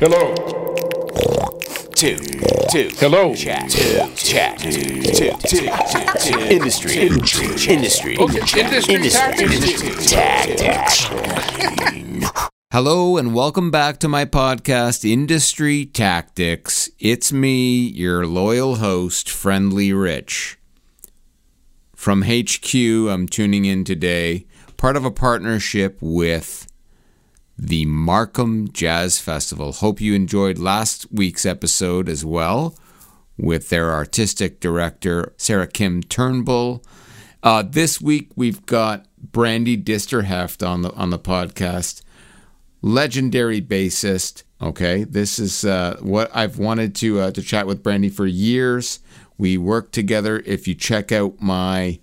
Hello. two, two. Hello. Chat, two, chat, two, two, two, two. Industry, industry, Okay, industry tactics. tactics. Hello and welcome back to my podcast, Industry Tactics. It's me, your loyal host, Friendly Rich. From HQ, I'm tuning in today, part of a partnership with the Markham Jazz Festival. Hope you enjoyed last week's episode as well with their artistic director, Sarah Kim Turnbull. Uh, this week we've got Brandy Disterheft on the on the podcast legendary bassist. Okay, this is uh, what I've wanted to uh, to chat with Brandy for years. We work together. If you check out my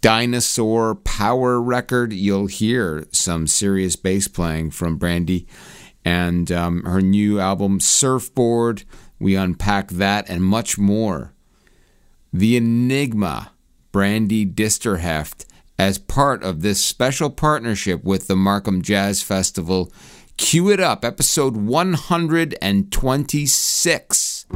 Dinosaur Power record, you'll hear some serious bass playing from Brandy, and um, her new album Surfboard. We unpack that and much more. The Enigma, Brandy Disterheft, as part of this special partnership with the Markham Jazz Festival. Cue it up, episode 126.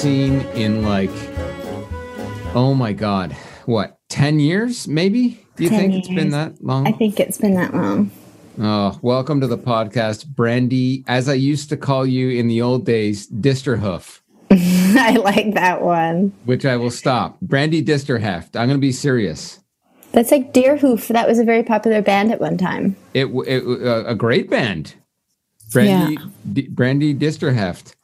Seen in like, oh my God, what, 10 years maybe? Do you 10 think it's been that long? I think it's been that long. Oh, welcome to the podcast, Brandy. As I used to call you in the old days, Disterhoof, I like that one. which I will stop. Brandy Disterheft. I'm going to be serious. That's like Deerhoof. That was a very popular band at one time. It, it uh, a great band, Brandy D- Brandy Disterheft.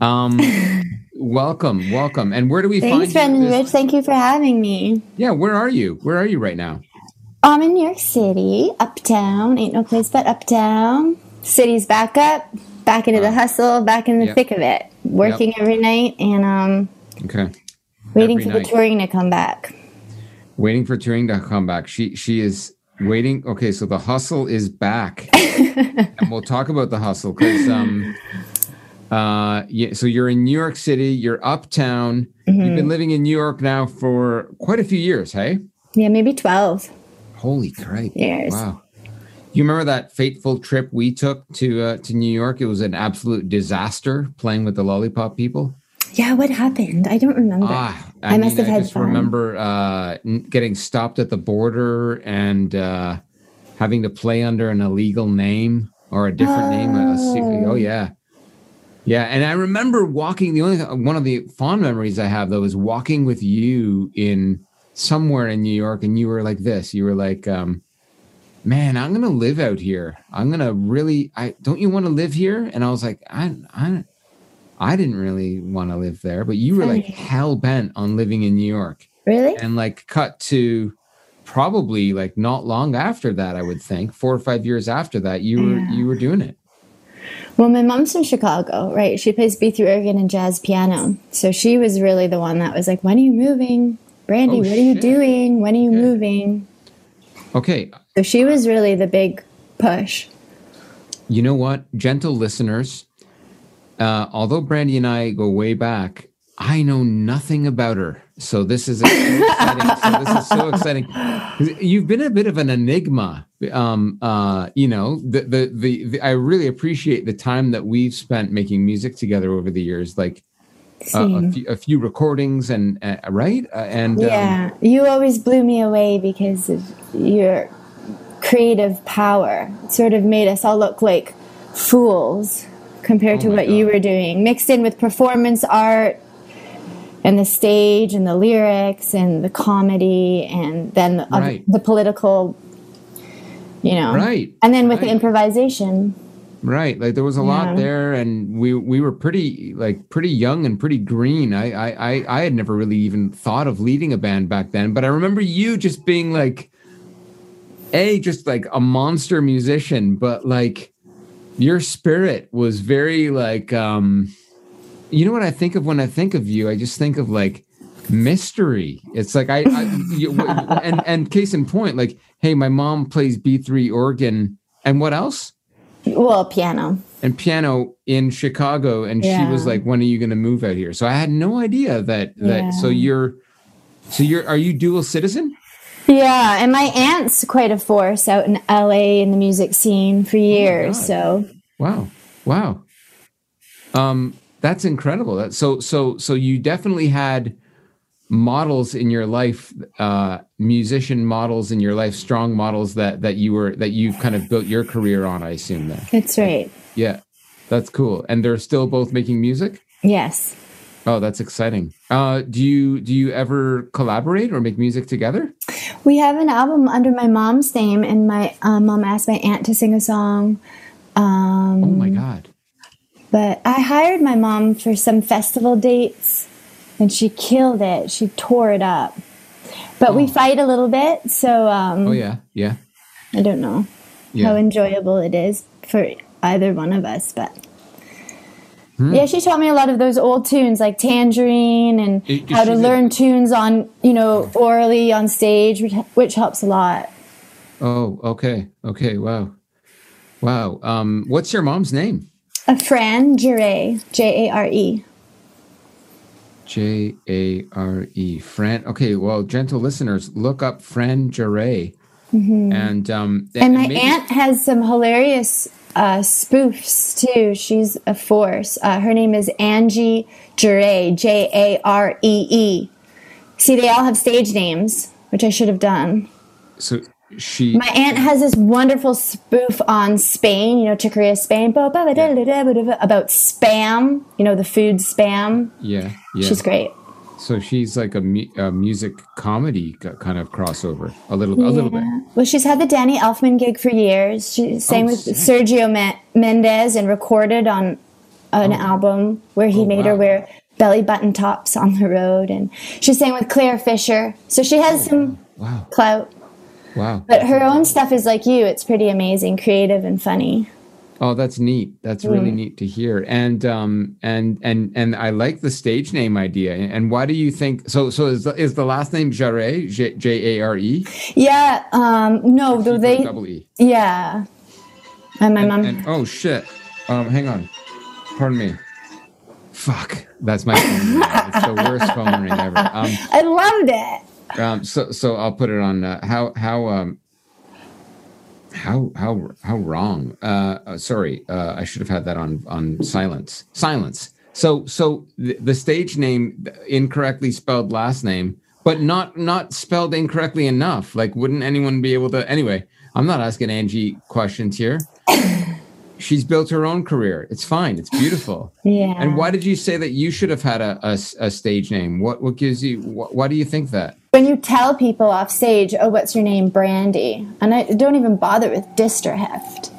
Um, welcome, welcome. And where do we Thanks, find you? Brendan this- Rich. Thank you for having me. Yeah, where are you? Where are you right now? I'm in New York City, uptown. Ain't no place but uptown. City's back up, back into the hustle, back in the Yep. thick of it. Working every night and um, Okay. waiting Every for night. the touring to come back. Waiting for touring to come back. She she is waiting. Okay, so the hustle is back, and we'll talk about the hustle because um, uh, yeah. So you're in New York City. You're uptown. You've Mm-hmm. been living in New York now for quite a few years. Hey, Yeah, maybe 12 holy crap! years. Wow. You remember that fateful trip we took to uh, to New York? It was an absolute disaster playing with the lollipop people. Yeah, what happened? I don't remember. Ah, I must have I had just fun. remember uh, getting stopped at the border and uh, having to play under an illegal name or a different name. A, Oh. oh yeah, yeah. And I remember walking. The only one of the fond memories I have though is walking with you in somewhere in New York, and you were like this. You were like, um, "Man, I'm gonna live out here. I'm gonna really. I don't you want to live here?" And I was like, "I, I." I didn't really want to live there, but you were like hell bent on living in New York. really? And like cut to probably like not long after that, I would think, four or five years after that, you were Yeah. you were doing it. Well, my mom's from Chicago, right? She plays B3 organ and jazz piano. So she was really the one that was like, When are you moving? Brandy, Oh, what are you doing? When are you moving? Okay. So she was really the big push. You know what? Gentle listeners, uh, although Brandy and I go way back, I know nothing about her. So this is so exciting. So this is so exciting. You've been a bit of an enigma. Um, uh, you know, the, the the the I really appreciate the time that we've spent making music together over the years. Like uh, a, few, a few recordings and uh, right uh, and um, yeah. You always blew me away because of your creative power. It sort of made us all look like fools compared Oh to what you were doing, mixed in with performance art and the stage and the lyrics and the comedy and then the, Right. the political, you know. right And then with the improvisation. Right. Like there was a Yeah. lot there and we we were pretty like pretty young and pretty green. I, I I I had never really even thought of leading a band back then, but I remember you just being like a just like a monster musician, but like your spirit was very like um you know what I think of when I think of you? I just think of like mystery. It's like I, I you, and and case in point, like, hey, my mom plays B three organ, and what else? Well, piano. And piano in Chicago, and she was like, "When are you going to move out here?" So I had no idea that that. So you're, so you're, are you dual citizen? Yeah, and my aunt's quite a force out in LA in the music scene for years. God. so Wow, wow. Um, that's incredible. That so so so you definitely had models in your life, uh, musician models in your life, strong models that that you were that you've kind of built your career on. I assume that. that's right. Yeah, that's cool. And they're still both making music. Yes. Oh, that's exciting. Uh, do you do you ever collaborate or make music together? We have an album under my mom's name, and my um, mom asked my aunt to sing a song. Um, Oh my god. But I hired my mom for some festival dates, and she killed it. She tore it up. But we fight a little bit, so um, Oh yeah, yeah, I don't know yeah. how enjoyable it is for either one of us. But Hmm. yeah, she taught me a lot of those old tunes like Tangerine and It- how to learn tunes on you know orally on stage, which, which helps a lot. Oh, okay, okay. Wow, wow. Um, what's your mom's name? A Fran Jare, J A R E. J A R E. Fran. Okay, well, gentle listeners, look up Fran Jare. And um, Mm-hmm. And my maybe- aunt has some hilarious uh, spoofs too. She's a force. Uh, her name is Angie Jaree, J A R E E. See, they all have stage names, which I should have done. So she. My aunt has this wonderful spoof on Spain, you know, to Chick Corea, Spain, about spam, you know, the food spam. yeah, yeah. She's great. So she's like a, mu- a music comedy kind of crossover, a little, a little bit. Well, she's had the Danny Elfman gig for years. She sang Oh, with sick. Sergio Me- Mendes and recorded on an oh. album where he Oh, made her wear belly button tops on the road. And she sang with Clare Fischer. So she has oh, some Wow, clout. Wow. But her own stuff is like you. It's pretty amazing, creative, and funny. Oh, that's neat. That's really neat to hear. And um and and and I like the stage name idea. And why do you think so? So is the, is the last name Jarre J J A R E? Yeah. Um, no, though they. double E. Yeah. And my mom. And oh shit. Um, hang on. Pardon me. Fuck. That's my phone. It's the worst phone ring ever. Um, I loved it. Um so so I'll put it on uh, how how um how how how wrong uh, uh sorry uh i should have had that on on silence. Silence. So so the, the stage name incorrectly spelled last name but not not spelled incorrectly enough. Like wouldn't anyone be able to anyway i'm not asking angie questions here she's built her own career it's fine it's beautiful Yeah. and why did you say that you should have had a, a, a stage name what what gives you wh- why do you think that when you tell people off stage, oh, what's your name? Brandy. And I don't even bother with Disterheft.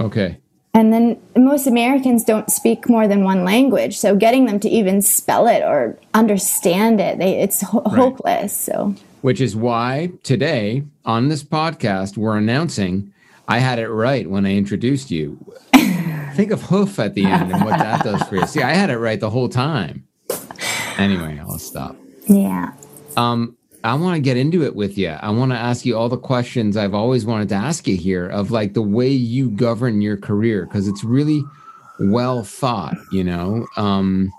okay And then most Americans don't speak more than one language. So getting them to even spell it or understand it, they, it's ho- hopeless. So which is why today on this podcast we're announcing I had it right when I introduced you. Think of hoof at the end and what that does for you. See, I had it right the whole time. Anyway, I'll stop. yeah. Um, I want to get into it with you. I want to ask you all the questions I've always wanted to ask you here of like the way you govern your career because it's really well thought, you know, um,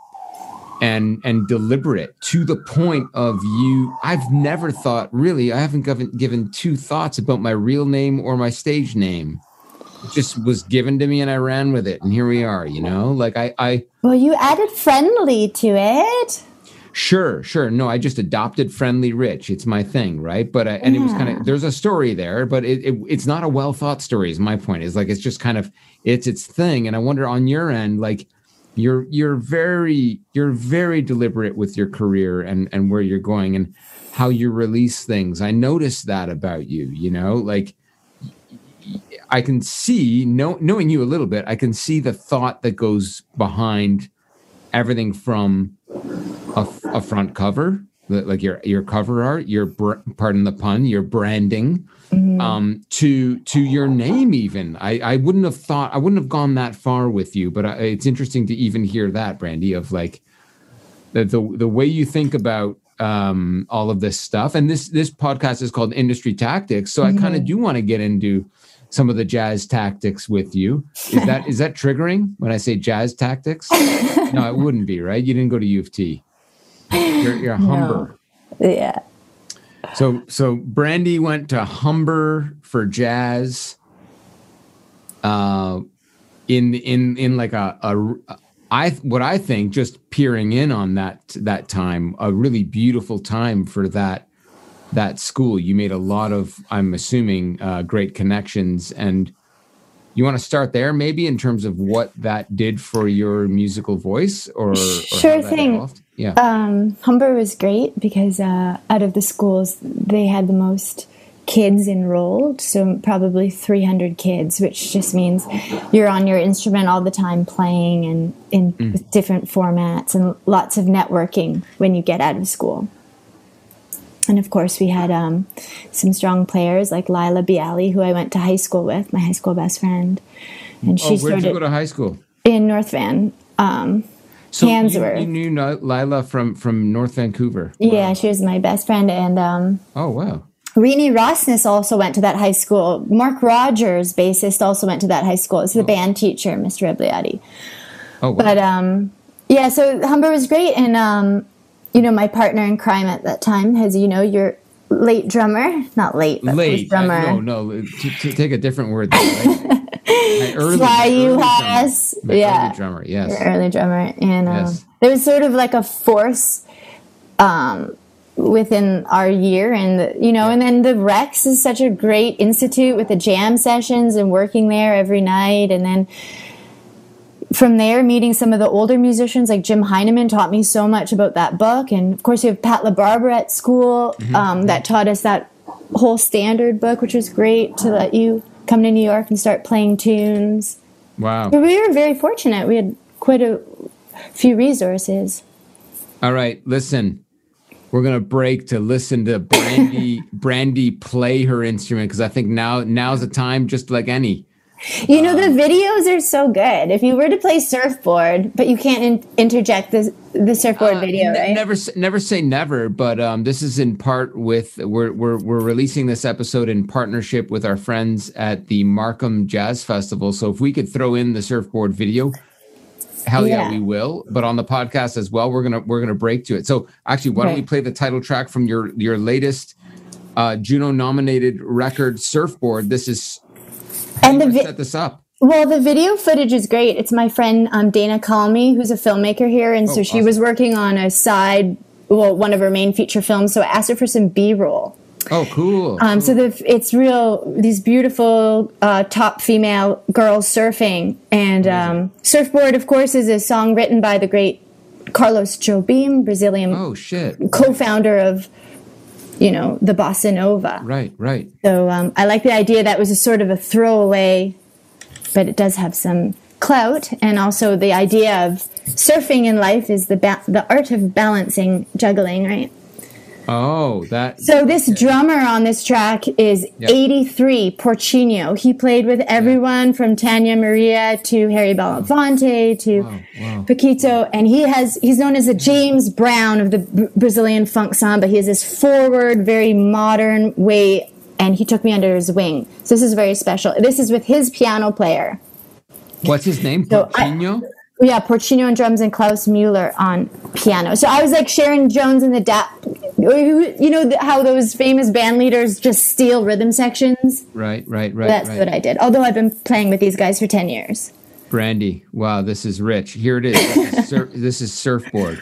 and and deliberate to the point of you. I've never thought really. I haven't given given two thoughts about my real name or my stage name. It just was given to me and I ran with it, and here we are. You know, like I I. Well, you added friendly to it. Sure, sure. No, I just adopted Friendly Rich. It's my thing, right? But uh, and it was kind of there's a story there, but it, it it's not a well thought story. Is my point is like it's just kind of it's its thing, and I wonder on your end, like you're you're very you're very deliberate with your career and and where you're going and how you release things. I noticed that about you. You know, like I can see, know, knowing you a little bit, I can see the thought that goes behind everything from a, a front cover, like your your cover art, your pardon the pun, your branding, mm-hmm. um, to to your name. Even I I wouldn't have thought I wouldn't have gone that far with you, but I, it's interesting to even hear that, Brandy, of like the the, the way you think about um, all of this stuff. And this this podcast is called Industry Tactics, so mm-hmm. I kind of do want to get into some of the jazz tactics with you. Is that is that triggering when I say jazz tactics? no, it wouldn't be, right? You didn't go to U of T. You're, you're a Humber. No. Yeah. So so Brandy went to Humber for jazz. Uh, in in in like a, a I what I think just peering in on that that time a really beautiful time for that that school. You made a lot of I'm assuming uh, great connections and you want to start there maybe in terms of what that did for your musical voice or, or sure thing evolved? Yeah um, humber was great because uh, out of the schools they had the most kids enrolled so probably 300 kids which just means you're on your instrument all the time playing and in mm. different formats and lots of networking when you get out of school and of course, we had um, some strong players like Laila Biali, who I went to high school with, my high school best friend. And she oh, where did you go to high school? In North Van. Um, so Handsworth. You, you knew Laila from from North Vancouver. Wow. Yeah, she was my best friend, and um, oh wow. Renee Rosnes also went to that high school. Mark Rogers, bassist, also went to that high school. It's the oh. band teacher, Mr. Rebagliati. Oh, wow. But um, yeah, so Humber was great, and um, you know, my partner in crime at that time, as you know, your late drummer, not late, but late drummer. I, no, no, to, to, take a different word. Though, right? my early, Sly Juhas, yeah, early drummer, yes, your early drummer, and um, yes. there was sort of like a force. Um, within our year and you know yeah. and then the rex is such a great institute with the jam sessions and working there every night and then from there, meeting some of the older musicians like Jim Heineman taught me so much about that book. And of course, you have Pat LaBarbera at school mm-hmm. um, that taught us that whole standard book, which was great to let you come to New York and start playing tunes. Wow. But we were very fortunate. We had quite a few resources. All right, listen. We're gonna break to listen to Brandy Brandy play her instrument because I think now now's the time, just like any you know, the videos are so good. If you were to play surfboard, but you can't in- interject the the surfboard uh, video, right? Never, never say never. But um, this is in part with we're we're we're releasing this episode in partnership with our friends at the Markham Jazz Festival. So if we could throw in the surfboard video, hell yeah, yeah we will. But on the podcast as well, we're gonna we're gonna break to it. So actually, why don't we play the title track from your your latest uh, Juno nominated record, Surfboard? This is and the vi- set this up? Well, the video footage is great. It's my friend um, Dana Calmy, who's a filmmaker here, and oh, so she awesome. was working on a side, well, one of her main feature films. So I asked her for some B roll. Oh, cool. Um, cool. So the, it's real, these beautiful uh, top female girls surfing. And um, Surfboard, of course, is a song written by the great Carlos Jobim, Brazilian oh, shit. co founder of you know, the bossa nova. Right, right. So um, I like the idea that was a sort of a throwaway, but it does have some clout, and also the idea of surfing in life is the ba- the art of balancing, juggling, right? Oh, that. So this drummer on this track is yep. 83, Portinho. He played with everyone yeah. from Tania Maria to Harry Belafonte to wow, wow. Paquito, and he has he's known as the James Brown of the B- Brazilian funk samba. He has this forward, very modern way, and he took me under his wing. So this is very special. This is with his piano player. What's his name? Portinho. Yeah, Portinho on drums and Klaus Mueller on piano. So I was like Sharon Jones in the DAP. You know how those famous band leaders just steal rhythm sections? Right, right, right. That's right. what I did. Although I've been playing with these guys for 10 years. Brandy, wow, this is rich. Here it is. This is, sur- this is Surfboard.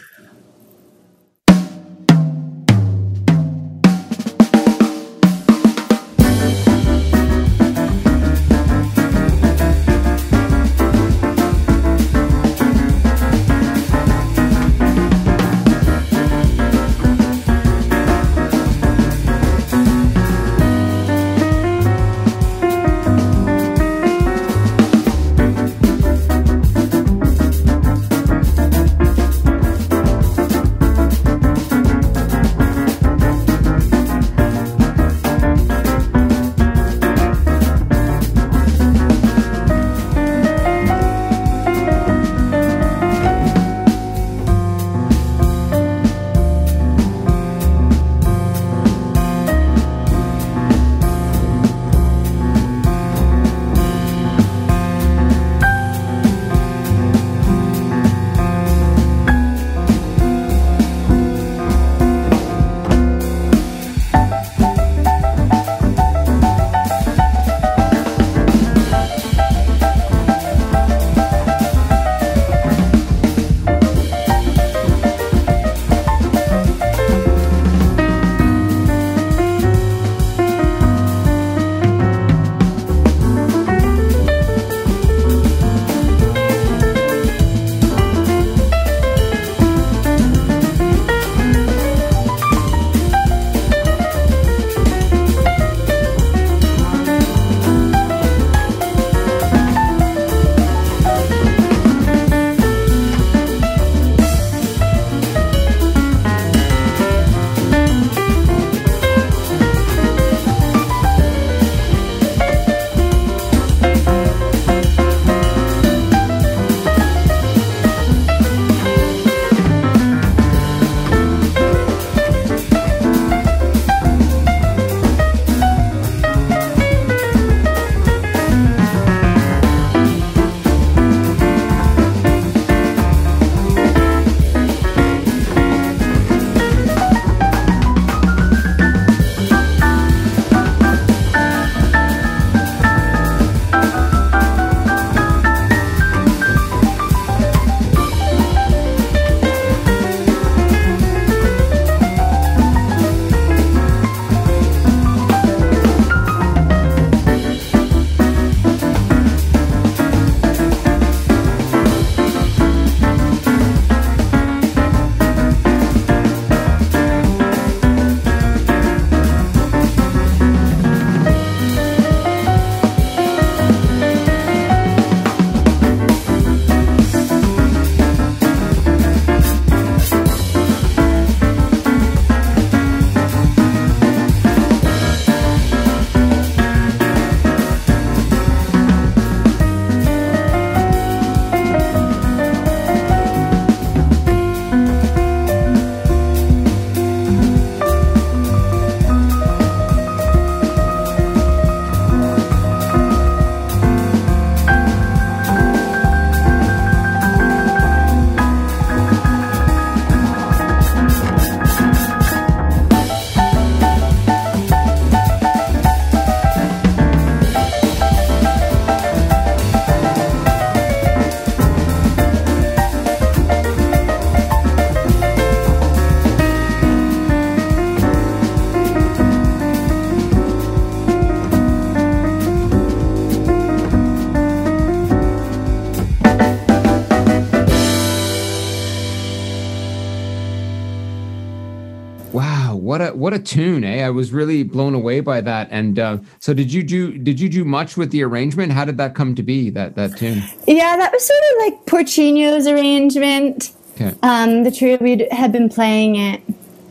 What a tune, eh? I was really blown away by that. And uh, so, did you do did you do much with the arrangement? How did that come to be? That that tune? Yeah, that was sort of like Portinho's arrangement. Okay. Um, the trio we had been playing it.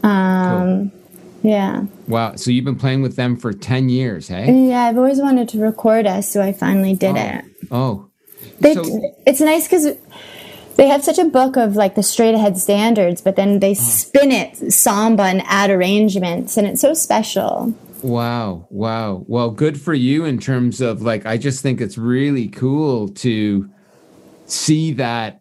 Um, Yeah. Wow. So you've been playing with them for ten years, hey? Yeah, I've always wanted to record us, so I finally did it. Oh. They, So it's nice because they have such a book of like the straight ahead standards, but then they spin it samba and add arrangements, and it's so special. Wow, wow. Well, good for you in terms of like I just think it's really cool to see that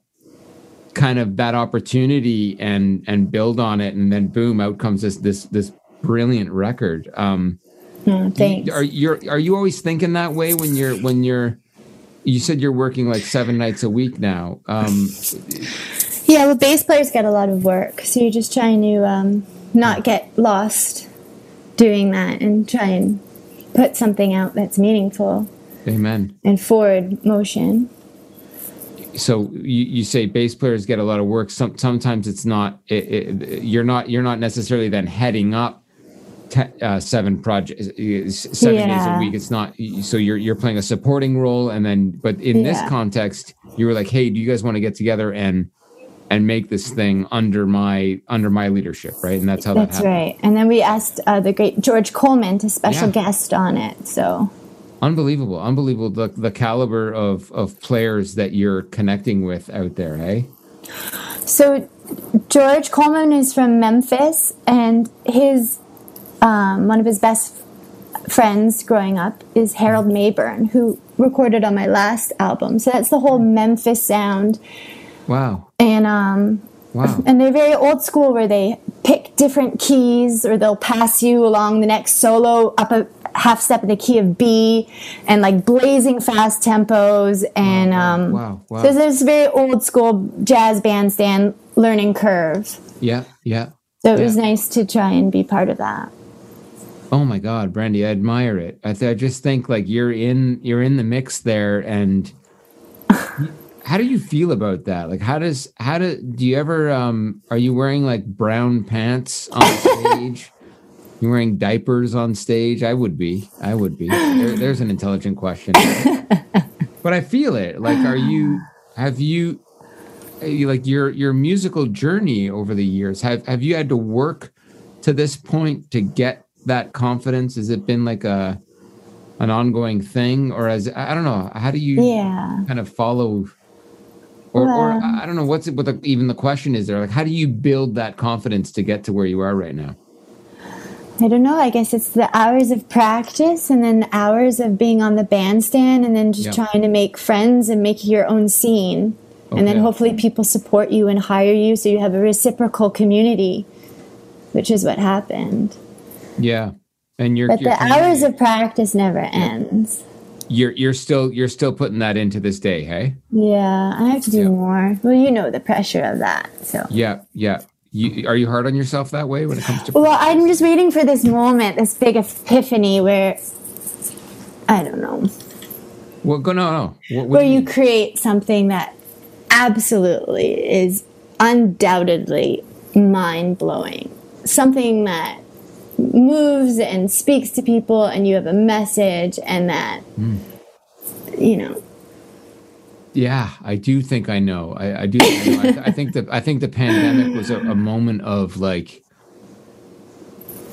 kind of that opportunity and and build on it and then boom out comes this this this brilliant record. Um Oh, thanks. are you are you always thinking that way when you're when you're you said you're working like 7 nights a week now. Um Yeah, well, bass players get a lot of work, so you're just trying to um, not get lost doing that and try and put something out that's meaningful amen. and forward motion. so you, you say bass players get a lot of work. Some, sometimes it's not. It, it, you're not. You're not necessarily then heading up te, uh, seven projects, seven days a week. It's not. So you're you're playing a supporting role, and then. But in this context, you were like, "Hey, do you guys want to get together and and make this thing under my under my leadership?" Right, and that's how that happened. That's happened. right. And then we asked uh, the great George Coleman to special Yeah. guest on it. So Unbelievable, unbelievable. The the caliber of of players that you're connecting with out there. Hey. So George Coleman is from Memphis, and his um, one of his best friends growing up is Harold Mabern, who recorded on my last album. So that's the whole Memphis sound, Wow. and um, Wow. and they're very old school, where they pick different keys, or they'll pass you along the next solo up a half step in the key of B, and like blazing fast tempos, and um, Wow. Wow. so there's very old school jazz bandstand learning curve. Yeah. Yeah. So it was nice to try and be part of that. Oh my God, Brandy, I admire it. I, th- I just think like you're in you're in the mix there, and how do you feel about that? Like, how does how do do you ever um are you wearing like brown pants on stage? You're wearing diapers on stage? I would be. I would be. There, there's an intelligent question, but I feel it. Like, are you? Have you? you- Like your your musical journey over the years, have have you had to work to this point to get that confidence? Has it been like a an ongoing thing, or as I don't know, how do you Yeah. kind of follow? Or, or I don't know what's it. What the, even the question is there? Like, how do you build that confidence to get to where you are right now? I don't know. I guess it's the hours of practice and then hours of being on the bandstand and then just Yeah. trying to make friends and make your own scene. And then hopefully people support you and hire you so you have a reciprocal community, which is what happened. Yeah, and you're But you're, the hours of practice never ends. you're you're still you're still putting that into this day, hey? Yeah, I have to do Yeah. more. Well, you know the pressure of that. So Yeah, yeah. You are you hard on yourself that way when it comes to? Well, I'm just waiting for this moment, this big epiphany where I don't know, Well, go no no. What, what where you mean? create something that absolutely is undoubtedly mind blowing, something that moves and speaks to people, and you have a message, and that you know. Yeah, I do think I know. I, I do. Think I, know. I, I think the I think the pandemic was a, a moment of like.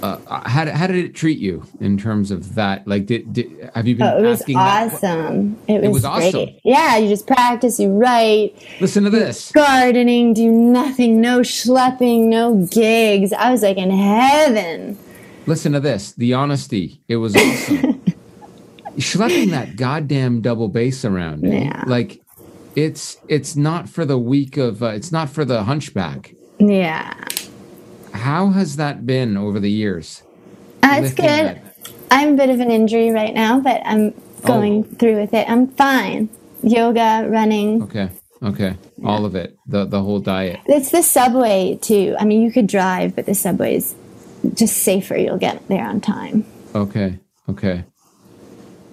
Uh, how, did- how did it treat you in terms of that? Like, did, did have you been Oh, it was asking? that- awesome. It was, was awesome. great. Yeah, you just practice, you write, Listen to this. gardening, do nothing, no schlepping, no gigs. I was like in heaven. Listen to this. The honesty. It was awesome. Schlepping that goddamn double bass around. eh? Yeah. Like, it's it's not for the weak of. Uh, it's not for the hunchback. Yeah. How has that been over the years? That's Lifting good. that- I'm a bit of an injury right now, but I'm going Oh. through with it. I'm fine. Yoga, running. Okay. Okay. All of it. The the whole diet. It's the subway too. I mean, you could drive, but the subway is just safer. You'll get there on time. Okay. Okay.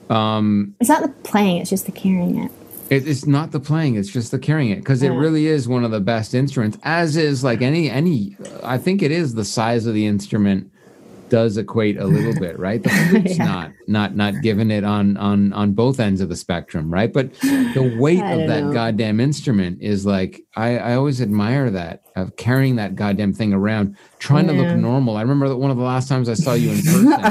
Um. It's not the playing; it's just the carrying it. It, it's not the playing; it's just the carrying it because it really is one of the best instruments. As is like any any. I think it is the size of the instrument does equate a little bit, right? The flute's Yeah. not not not giving it on on on both ends of the spectrum, right? But the weight of that know. goddamn instrument is like I I always admire that of carrying that goddamn thing around, trying to look normal. I remember that one of the last times I saw you in person.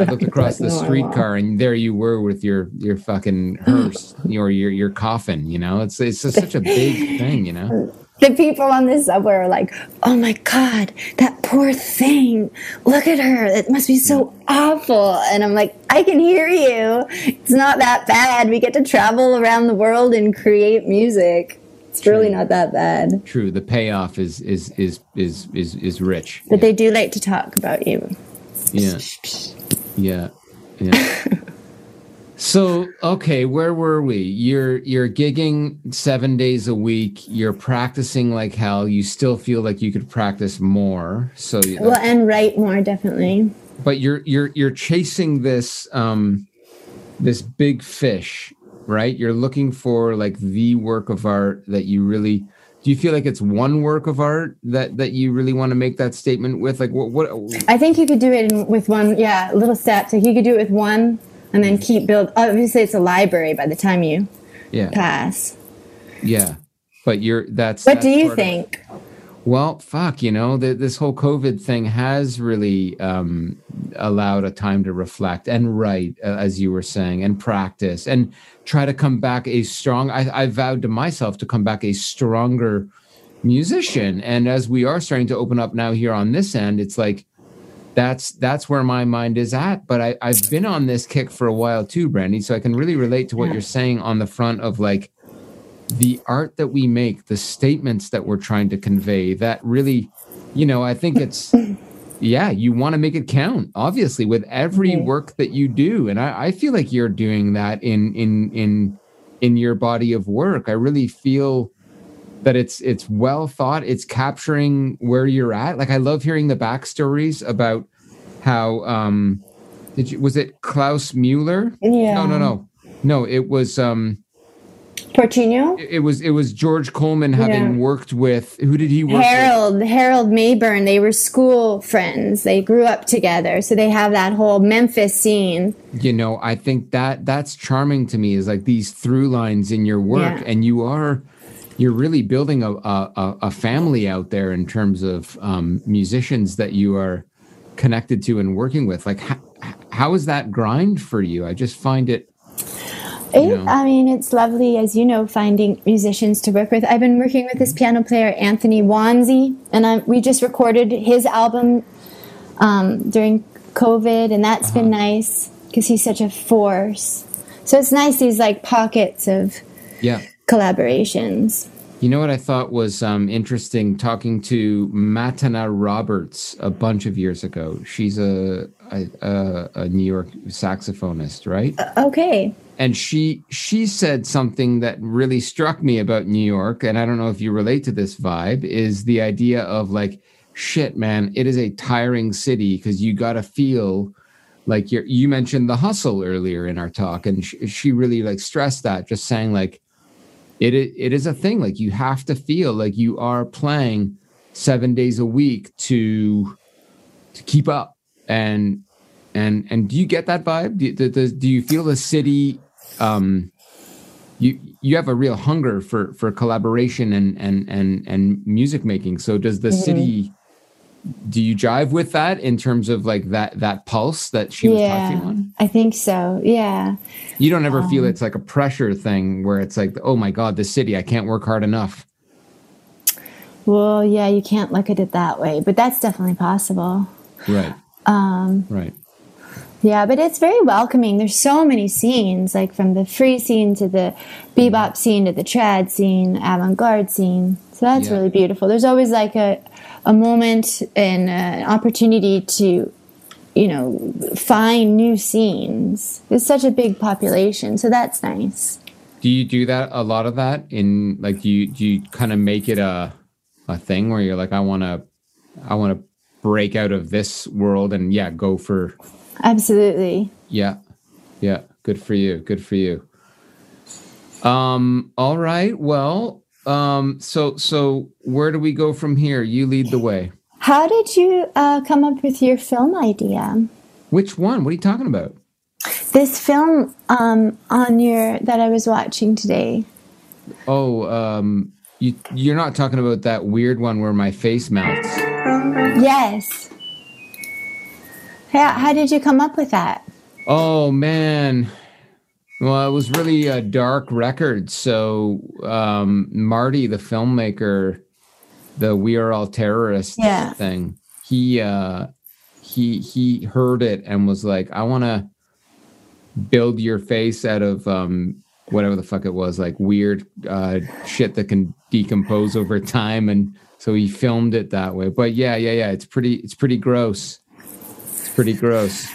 I looked across the streetcar and there you were with your your fucking hearse or your your coffin. You know, it's it's just such a big thing. You know, The people on the subway are like, "Oh my god, that poor thing! Look at her. It must be so awful." And I'm like, "I can hear you. It's not that bad. We get to travel around the world and create music. It's really not that bad." true. The payoff is is is is is is rich. But they do like to talk about you. Yeah. Yeah. Yeah. so, okay, where were we? You're you're gigging 7 days a week. You're practicing like hell. You still feel like you could practice more. So, you Well, and write more definitely. but you're you're you're chasing this um this big fish, right? You're looking for like the work of art that you really do you feel like it's one work of art that that you really want to make that statement with like what what I think you could do it in, with one, yeah, little steps. Like you could do it with one, and then keep build. Obviously, it's a library by the time you yeah pass. yeah but you're that's What that's do you part of- think? Well, fuck, you know, the, this whole COVID thing has really um, allowed a time to reflect and write, uh, as you were saying, and practice and try to come back a strong. I, I vowed to myself to come back a stronger musician. And as we are starting to open up now here on this end, it's like that's that's where my mind is at. But I, I've been on this kick for a while too, Brandy. So I can really relate to what you're saying on the front of like the art that we make, the statements that we're trying to convey, that really, you know, I think it's, yeah, you want to make it count, obviously, with every Mhm. work that you do. And I, I feel like you're doing that in, in, in, in your body of work. I really feel that it's, it's well thought. It's capturing where you're at. Like, I love hearing the backstories about how, um, did you, was it Klaus Mueller? Yeah. No, no, no. No, it was, um, Portinho? it was it was George Coleman having Yeah. worked with who did he work with Harold, Harold Mabern, they were school friends. They grew up together. So they have that whole Memphis scene. You know, I think that that's charming to me is like these through lines in your work, Yeah. and you are you're really building a a, a- family out there in terms of um, musicians that you are connected to and working with. Like, how, how is that grind for you? I just find it. It. I mean, it's lovely, as you know, finding musicians to work with. I've been working with this piano player, Anthony Wonsey, and I, we just recorded his album um, during COVID, and that's been nice because he's such a force. So it's nice, these like pockets of Yeah. Collaborations. You know what I thought was um, interesting talking to Matana Roberts a bunch of years ago. She's a a, a, a New York saxophonist, right? Okay. and she she said something that really struck me about New York, and I don't know if you relate to this vibe, is the idea of like, shit, man, it is a tiring city because you got to feel like you're. You mentioned the hustle earlier in our talk, and sh- she really like stressed that, just saying like, it it is a thing. Like you have to feel like you are playing seven days a week to to keep up. And and and do you get that vibe? Do, do, do- do you feel the city um you you have a real hunger for for collaboration and and and and music making. So does the city do you jive with that in terms of like that that pulse that she was Yeah, on I think so. Yeah. you don't ever feel it's like a pressure thing where it's like oh my god the city i can't work hard enough Well, yeah, you can't look at it that way, but that's definitely possible. right um right Yeah, but it's very welcoming. There's so many scenes, like from the free scene to the bebop scene to the trad scene, avant-garde scene. So that's Yeah. really beautiful. There's always like a a moment and an opportunity to, you know, find new scenes. It's such a big population, so that's nice. Do you do that a lot of that in like do you do you kind of make it a a thing where you're like I want to I want to break out of this world and yeah go for Absolutely. yeah yeah good for you good for you Um. All right. Well. Um. So. So where do we go from here? You lead the way. How did you uh, come up with your film idea? Which one? What are you talking about? This film um, on your that I was watching today. Oh. Um. You. You're not talking about that weird one where my face melts. Yes. How, how did you come up with that? Oh man. Well, it was really a dark record. So um, Marty, the filmmaker, the "We Are All Terrorists" Yeah. thing, he uh, he he heard it and was like, "I want to build your face out of um, whatever the fuck it was, like weird uh, shit that can decompose over time." And so he filmed it that way. But yeah, yeah, yeah, it's pretty, it's pretty gross. Pretty gross.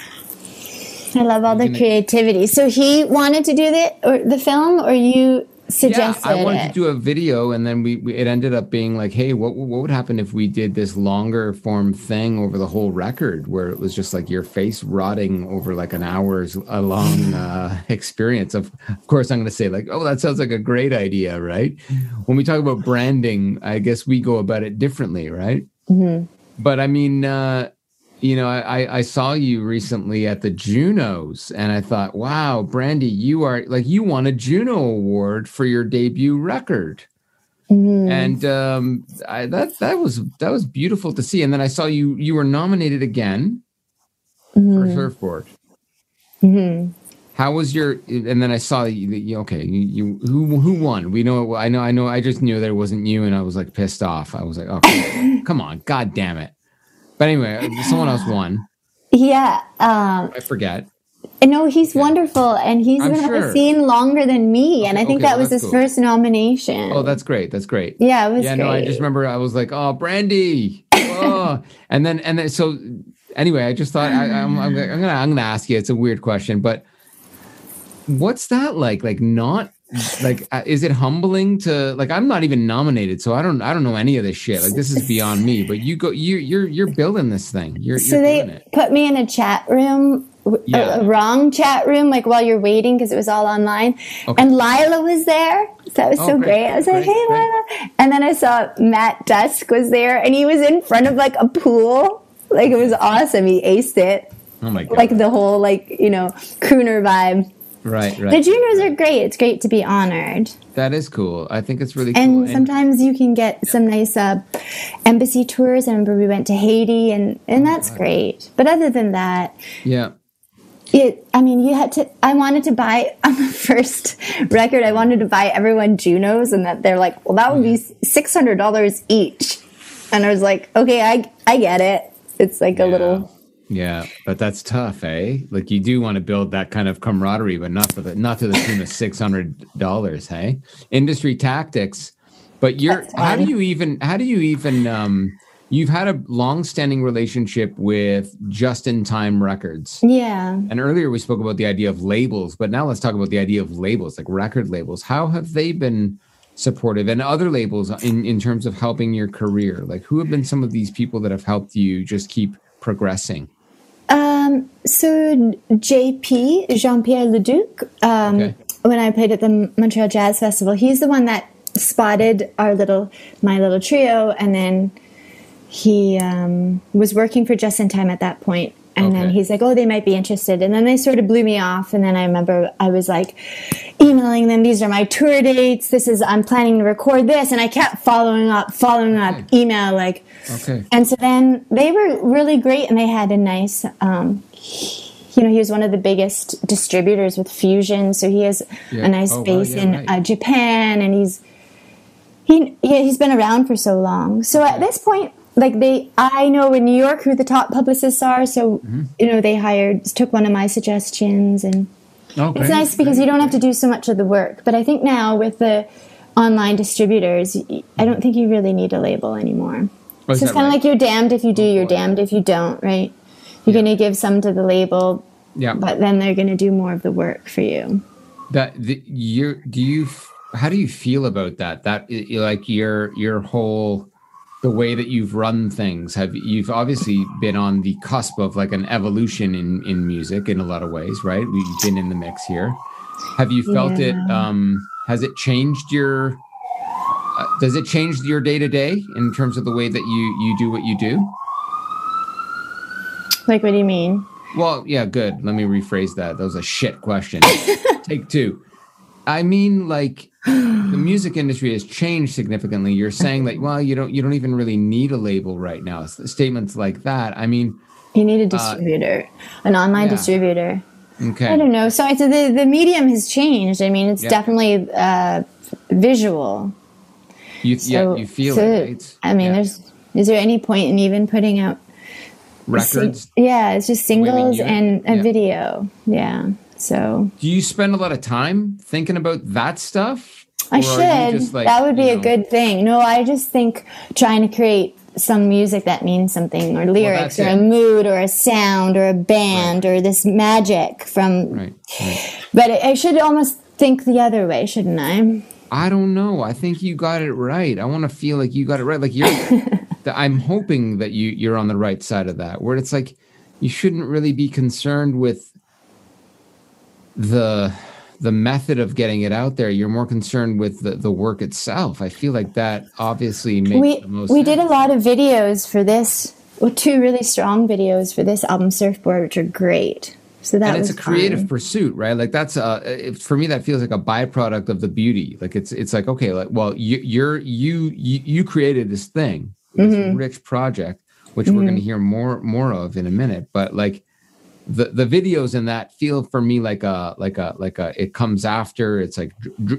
I love all the creativity. So he wanted to do the or the film, or you suggested yeah, I wanted it? to do a video, and then we, we it ended up being like, hey, what what would happen if we did this longer form thing over the whole record, where it was just like your face rotting over like an hour's a long uh, experience. Of of course, I'm going to say like, oh, that sounds like a great idea, right? When we talk about branding, I guess we go about it differently, right? But I mean. uh you know, I, I saw you recently at the Junos, and I thought, wow, Brandy, you are like you won a Juno award for your debut record, mm-hmm. and um, I, that that was that was beautiful to see. And then I saw you you were nominated again for mm-hmm. Surfboard. Mm-hmm. How was your? And then I saw you. okay, you, you who who won? We know. I know. I know. I just knew that it wasn't you, and I was like pissed off. I was like, okay, come on, god damn it. But anyway, someone else won. Yeah. Um, I forget. no, he's wonderful, and he's I'm been on the scene longer than me, and I think Okay, that well, was his cool. first nomination. Oh, that's great. That's great. yeah, it was yeah, great. no, I just remember I was like, oh, Brandi. Oh. and then and then so anyway, I just thought I, I'm, I'm, I'm gonna I'm gonna ask you. It's a weird question, but what's that like? Like not like uh, is it humbling to like I'm not even nominated, so I don't I don't know any of this shit. Like this is beyond me. But you go you you're you're building this thing. You're so you're they put me in a chat room Yeah. a, wrong chat room like while you're waiting because it was all online Okay. and Laila was there that was Oh, so great, great. i was like hey great. Laila and then i saw matt dusk was there and he was in front of like a pool like it was awesome he aced it Oh my god! like the whole like you know crooner vibe right, right. the Junos are great it's great to be honored that is cool. I think it's really cool. and sometimes you can get some nice uh, embassy tours. I remember we went to Haiti, and and that's great. But other than that, yeah. it. I mean, you had to. I wanted to buy on the first record. I wanted to buy everyone Junos, and that they're like, well, that would be six hundred dollars each. And I was like, okay, I I get it. It's like a little. Yeah, but that's tough, eh? Like you do want to build that kind of camaraderie, but not for the not to the tune of six hundred dollars, hey? Industry tactics. But you're how do you even how do you even um you've had a long-standing relationship with Justin Time records. Yeah. And earlier we spoke about the idea of labels, but now let's talk about the idea of labels, like record labels. How have they been supportive and other labels in, in terms of helping your career? Like who have been some of these people that have helped you just keep progressing? Um, so JP, Jean-Pierre Leduc, um, Okay. when I played at the Montreal Jazz Festival, he's the one that spotted our little, my little trio. And then he, um, was working for Justin Time at that point. And then he's like, oh, they might be interested. And then they sort of blew me off. And then I remember I was like emailing them, these are my tour dates. This is, I'm planning to record this. And I kept following up, following up, email, like, Okay. and so then they were really great and they had a nice um, you know he was one of the biggest distributors with fusion so he has Yeah. a nice Oh, wow, base yeah, in right. uh, japan and he's he yeah, he's been around for so long so at this point like they i know in new york who the top publicists are so Mm-hmm. you know they hired took one of my suggestions and Okay. it's nice because you don't have to do so much of the work but i think now with the online distributors i don't think you really need a label anymore Oh, so it's kind of right? like you're damned if you do, you're boy. damned if you don't, right? You're going to give some to the label, Yeah. but then they're going to do more of the work for you. that the, you do you how do you feel about that that like your your whole the way that you've run things have you've obviously been on the cusp of like an evolution in in music in a lot of ways right we've been in the mix here have you felt it um has it changed your? Uh, does it change your day to day in terms of the way that you you do what you do? Like, what do you mean? Well, yeah, good. Let me rephrase that. That was a shit question. Take two. I mean, like the music industry has changed significantly. You're saying that, well, you don't you don't even really need a label right now. Statements like that. I mean, You need a distributor, an online Uh, yeah. distributor. okay. I don't know. So, I, so the the medium has changed. I mean, it's Yeah. definitely uh, visual. You, So, yeah, you feel so, it. Right? I mean, Yeah. there's is there any point in even putting out records. Yeah, it's just singles and a video. Yeah. So Do you spend a lot of time thinking about that stuff? I Or are you should. like, that would be you a good thing. No, I just think trying to create some music that means something, or lyrics, that's or a mood, or a sound, or a band, or this magic from. Right. right. But I should almost think the other way, shouldn't I? I don't know. I think you got it right. I want to feel like you got it right. Like you're. that I'm hoping that you you're on the right side of that. Where it's like you shouldn't really be concerned with the the method of getting it out there. You're more concerned with the, the work itself. I feel like that obviously makes we the most. we did a lot of videos for this. Well, two really strong videos for this album, Surfboard, which are great. So that and it's a creative fun. pursuit right like that's uh it, for me that feels like a byproduct of the beauty like it's it's like okay like well you you're you you, you created this thing this Mm-hmm. rich project which we're going to hear more more of in a minute but like the the videos in that feel for me like a like a like a it comes after it's like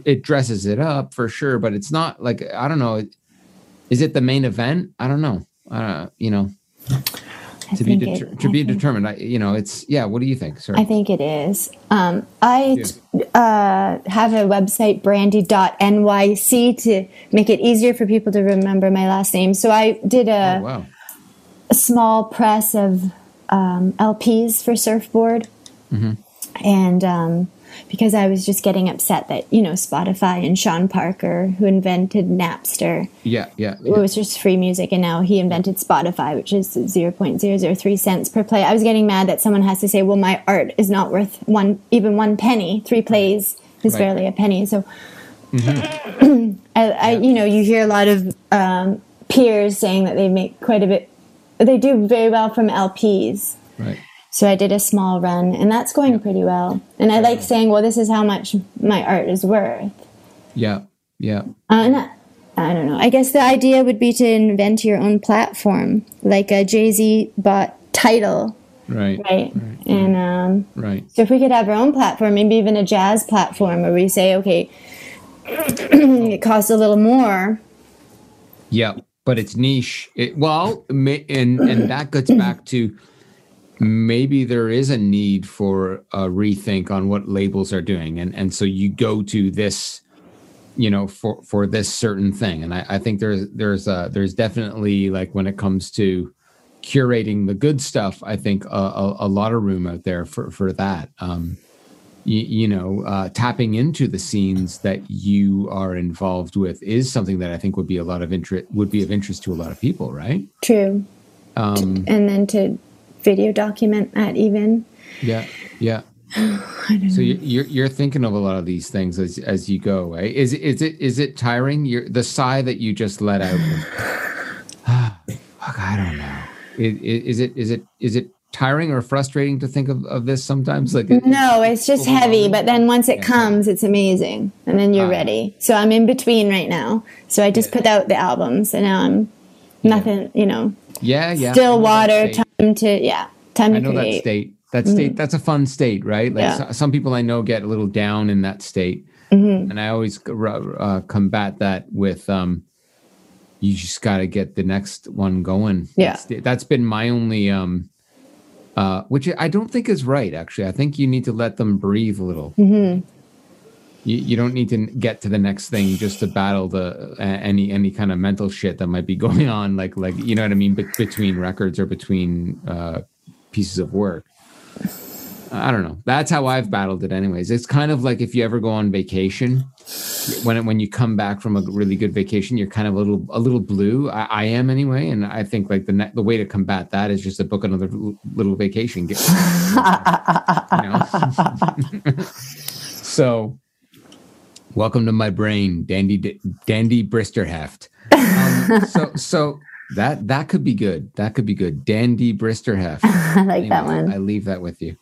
it dresses it up for sure but it's not like i don't know is it the main event? I don't know uh you know. I to be deter- it- to I be determined I, you know it's yeah what do you think sir? I think it is. Um, I uh, have a website, brandi.nyc, to make it easier for people to remember my last name. So I did a, oh, wow. a small press of um, LPs for Surfboard. Mm-hmm. And um, because I was just getting upset that, you know, Spotify and Sean Parker, who invented Napster, Yeah, yeah. it was just free music and now he invented spotify which is 0.003 cents per play i was getting mad that someone has to say well my art is not worth one even one penny three plays is Right. barely a penny so I, I you know you hear a lot of um, peers saying that they make quite a bit they do very well from lps Right. so i did a small run and that's going pretty well and i like saying well this is how much my art is worth Yeah, yeah. uh, and I, I don't know. I guess the idea would be to invent your own platform, like a Jay Z bought Tidal, Right. right? And um, Right. so if we could have our own platform, maybe even a jazz platform, where we say, okay, it costs a little more. Yeah, but it's niche. It, well, and and that gets back to maybe there is a need for a rethink on what labels are doing, and and so you go to this, you know, for for this certain thing, and I, I think there's there's uh there's definitely like when it comes to curating the good stuff, I think a, a, a lot of room out there for for that. Um, you, you know, uh, tapping into the scenes that you are involved with is something that I think would be a lot of interest would be of interest to a lot of people, right? True. Um, And then to video document that even. yeah, yeah. So you- you're you're thinking of a lot of these things as as you go. Right? Is it is it is it tiring? You're, the sigh that you just let out. Was, fuck, I don't know. Is, is it is it is it tiring or frustrating to think of, of this sometimes? Like it- No, it's just heavy, but then once it comes, it's amazing. And then you're Ah. ready. So I'm in between right now. So I just put out the albums and now I'm nothing, you know, yeah, yeah. Still water, time to, yeah, time I to know that state. That state. That's a fun state, right? Like Yeah. so- some people I know get a little down in that state, Mm-hmm. and I always uh, combat that with, um, you just got to get the next one going. Yeah. That's, that's been my only, um, uh, which I don't think is right. Actually, I think you need to let them breathe a little. Mm-hmm. You, you don't need to get to the next thing just to battle the uh, any any kind of mental shit that might be going on, like like you know what I mean, be- between records or between uh, pieces of work. I don't know. That's how I've battled it, anyways. It's kind of like if you ever go on vacation, when when you come back from a really good vacation, you're kind of a little a little blue. I, I am anyway, and I think like the ne- the way to combat that is just to book another little vacation. Get, so Welcome to my brain, Dandy Dandy Bristerheft. Um, so so that that could be good. That could be good. Dandy Bristerheft. I like that one. I leave that with you.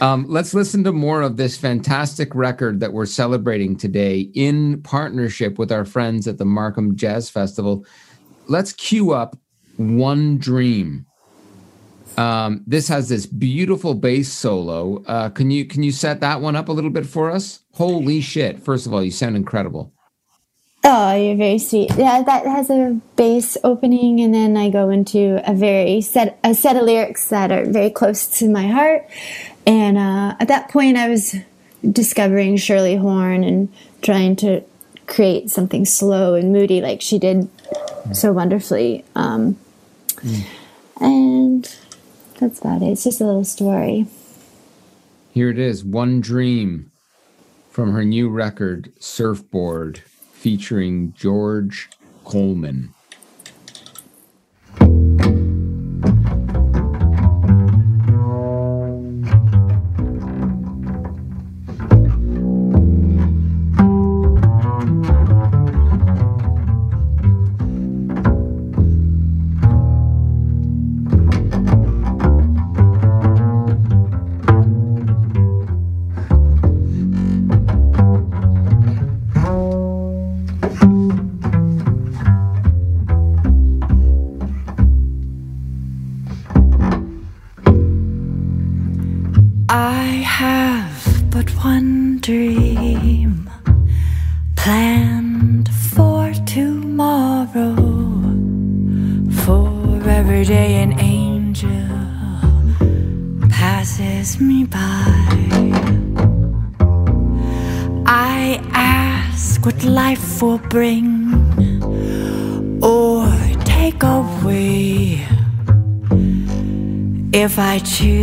Um, let's listen to more of this fantastic record that we're celebrating today in partnership with our friends at the Markham Jazz Festival. Let's cue up One Dream. Um, this has this beautiful bass solo. Uh, can you can you set that one up a little bit for us? Holy shit! First of all, you sound incredible. Oh, you're very sweet. Yeah, that has a bass opening, and then I go into a very set a set of lyrics that are very close to my heart. And uh, at that point, I was discovering Shirley Horn and trying to create something slow and moody, like she did so wonderfully. Um, mm. And that's about it. It's just a little story. Here it is One Dream from her new record, Surfboard, featuring George Coleman. I choose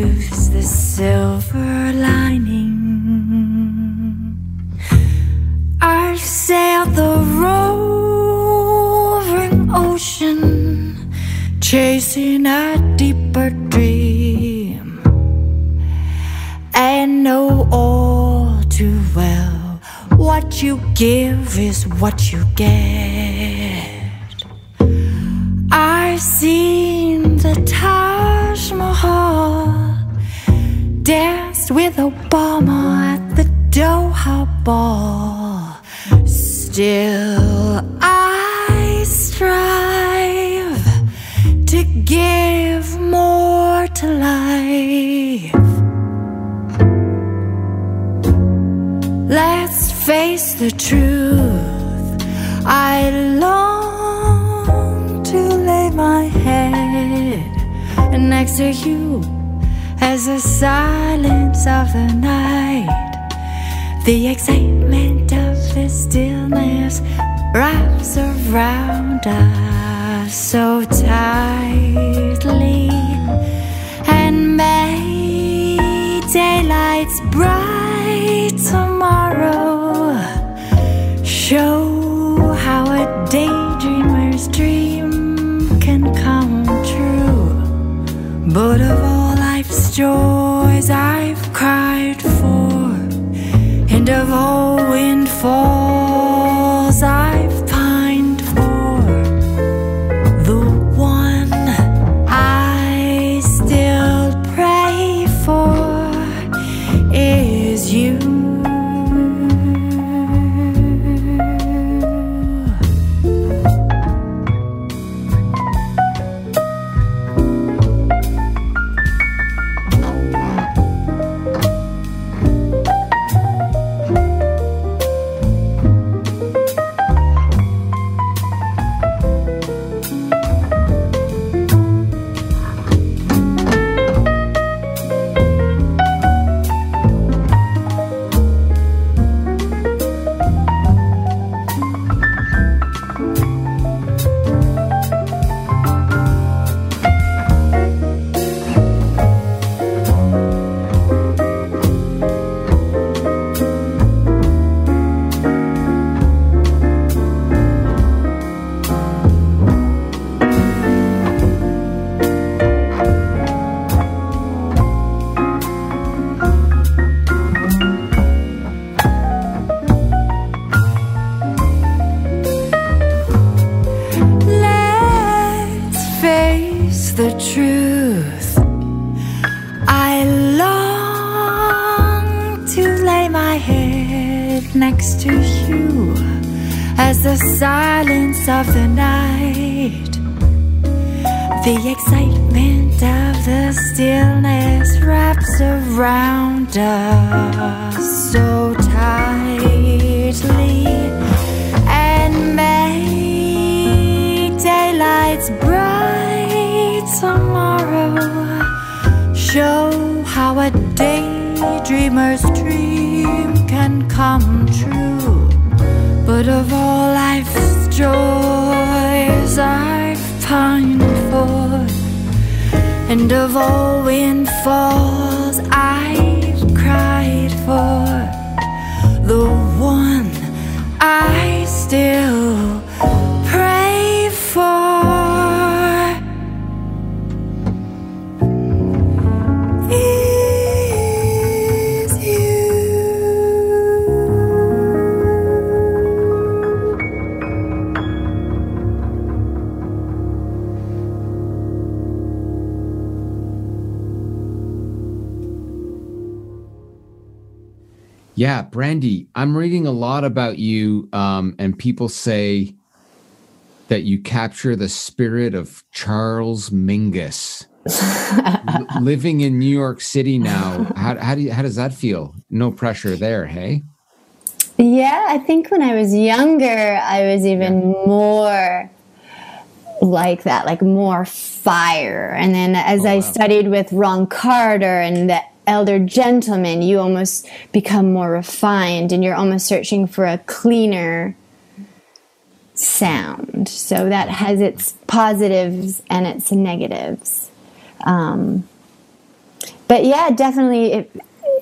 daylight's bright tomorrow show how a daydreamer's dream can come true. But of all life's joys I've cried for, and of all windfalls Of all life's joys I've pined for, and of all windfalls Yeah, Brandi, I'm reading a lot about you, um, and people say that you capture the spirit of Charles Mingus. Living in New York City now, how, how do you, how does that feel? No pressure there, hey? Yeah, I think when I was younger, I was even more like that, like more fire. And then as I wow. studied with Ron Carter and the elder gentleman, you almost become more refined and you're almost searching for a cleaner sound. So that has its positives and its negatives. Um, but yeah, definitely it,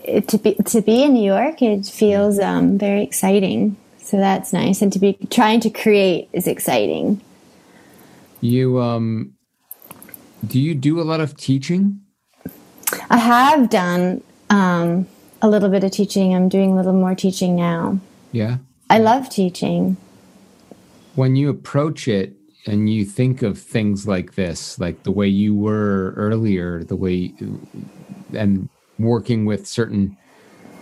it, to be to be in New York, it feels um, very exciting. So that's nice, and to be trying to create is exciting. You um, do you do a lot of teaching? I have done um, a little bit of teaching. I'm doing a little more teaching now. Yeah. I love teaching. When you approach it and you think of things like this, like the way you were earlier, the way and working with certain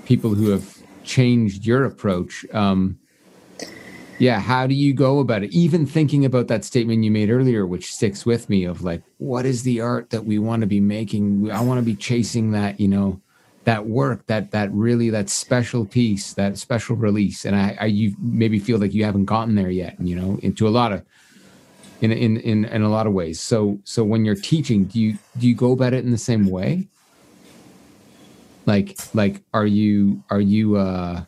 people who have changed your approach. Um, yeah, how do you go about it? Even thinking about that statement you made earlier, which sticks with me of like, what is the art that we want to be making? I want to be chasing that, you know, that work, that that really that special piece, that special release. And I, I you maybe feel like you haven't gotten there yet, you know, into a lot of in in in in a lot of ways. So so when you're teaching, do you do you go about it in the same way? Like like are you are you uh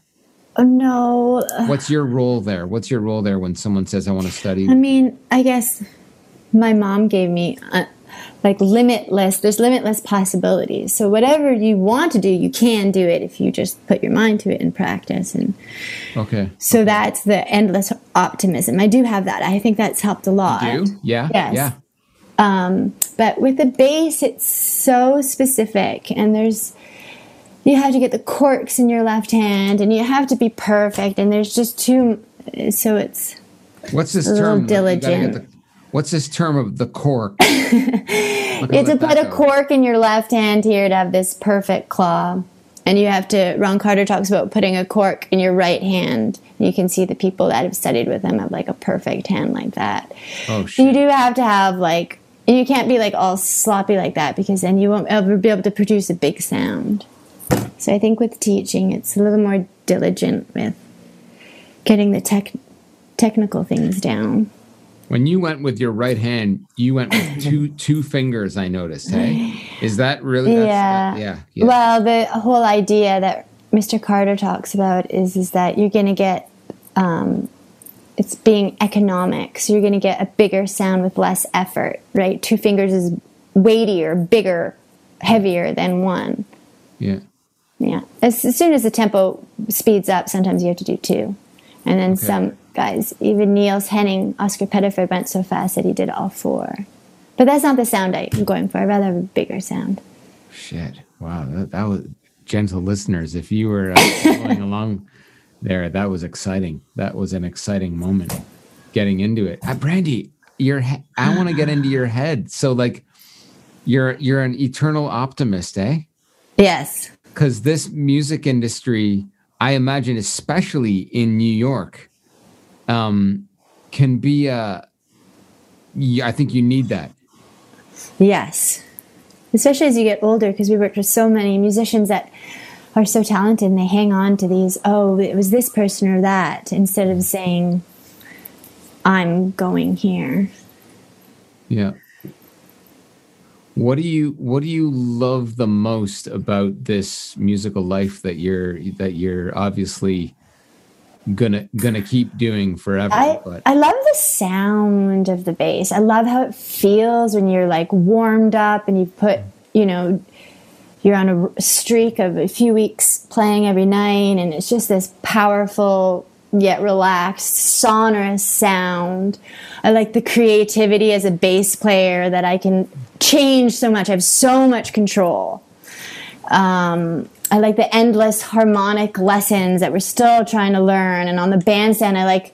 no, what's your role there? What's your role there when someone says I want to study? I mean, I guess my mom gave me uh, like limitless. There's limitless possibilities. So whatever you want to do, you can do it if you just put your mind to it and practice. And Okay. so that's the endless optimism. I do have that. I think that's helped a lot. Do? Yeah. Yes. Yeah. Um, but with the bass, it's so specific, and there's you have to get the corks in your left hand, and you have to be perfect, and there's just too. So it's What's this A little term? You gotta get diligent. the- what's this term of the cork? you have to put a go. cork in your left hand here to have this perfect claw. And you have to, Ron Carter talks about putting a cork in your right hand. You can see the people that have studied with him have like a perfect hand like that. Oh shit. You do have to have like, and you can't be like all sloppy like that because then you won't ever be able to produce a big sound. So I think with teaching, it's a little more diligent with getting the tech, technical things down. When you went with your right hand, you went with two two fingers. I noticed. Hey, is that really? Yeah. uh, yeah. Yeah. Well, the whole idea that Mr. Carter talks about is is that you're going to get um, it's being economic, so you're going to get a bigger sound with less effort, right? Two fingers is weightier, bigger, heavier than one. yeah. Yeah. As, as soon as the tempo speeds up, sometimes you have to do two. And then some guys, even Niels Henning, Oscar Pettiford went so fast that he did all four. But that's not the sound I'm going for. I'd rather have a bigger sound. Shit. Wow. That, that was gentle listeners. If you were uh, following along there, that was exciting. That was an exciting moment. Getting into it, uh, Brandi. Your he- I want to get into your head. So like, you're you're an eternal optimist, eh? Yes. Because this music industry I imagine, especially in New York, um, can be a. I think you need that. Yes. Especially as you get older, because we worked with so many musicians that are so talented and they hang on to these, oh, it was this person or that, instead of saying, I'm going here. Yeah. What do you What do you love the most about this musical life that you're that you're obviously gonna gonna keep doing forever? I, but I love the sound of the bass. I love how it feels when you're like warmed up and you put, you know, you're on a streak of a few weeks playing every night and it's just this powerful yet relaxed sonorous sound. I like the creativity as a bass player that I can change so much. I have so much control. Um, I like the endless harmonic lessons that we're still trying to learn. And on the bandstand, I like,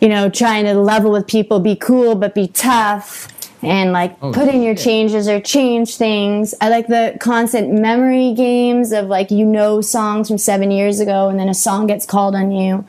you know, trying to level with people, be cool, but be tough. And like Oh, put in your changes or change things. I like the constant memory games of like, you know, songs from seven years ago and then a song gets called on you.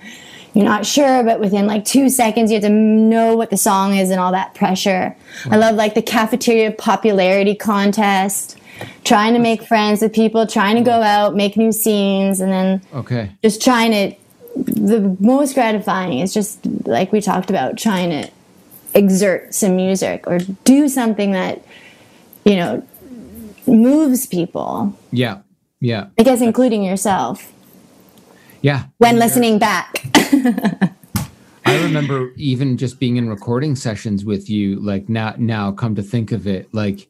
You're not sure, but within like two seconds, you have to know what the song is and all that pressure. I love like the cafeteria popularity contest, trying to make friends with people, trying to go mm-hmm. out, make new scenes, and then okay, just trying to. The most gratifying is just like we talked about, trying to exert some music or do something that, you know, moves people. yeah, yeah, I guess including yourself yeah. when listening back. I remember even just being in recording sessions with you. Like now, now come to think of it, like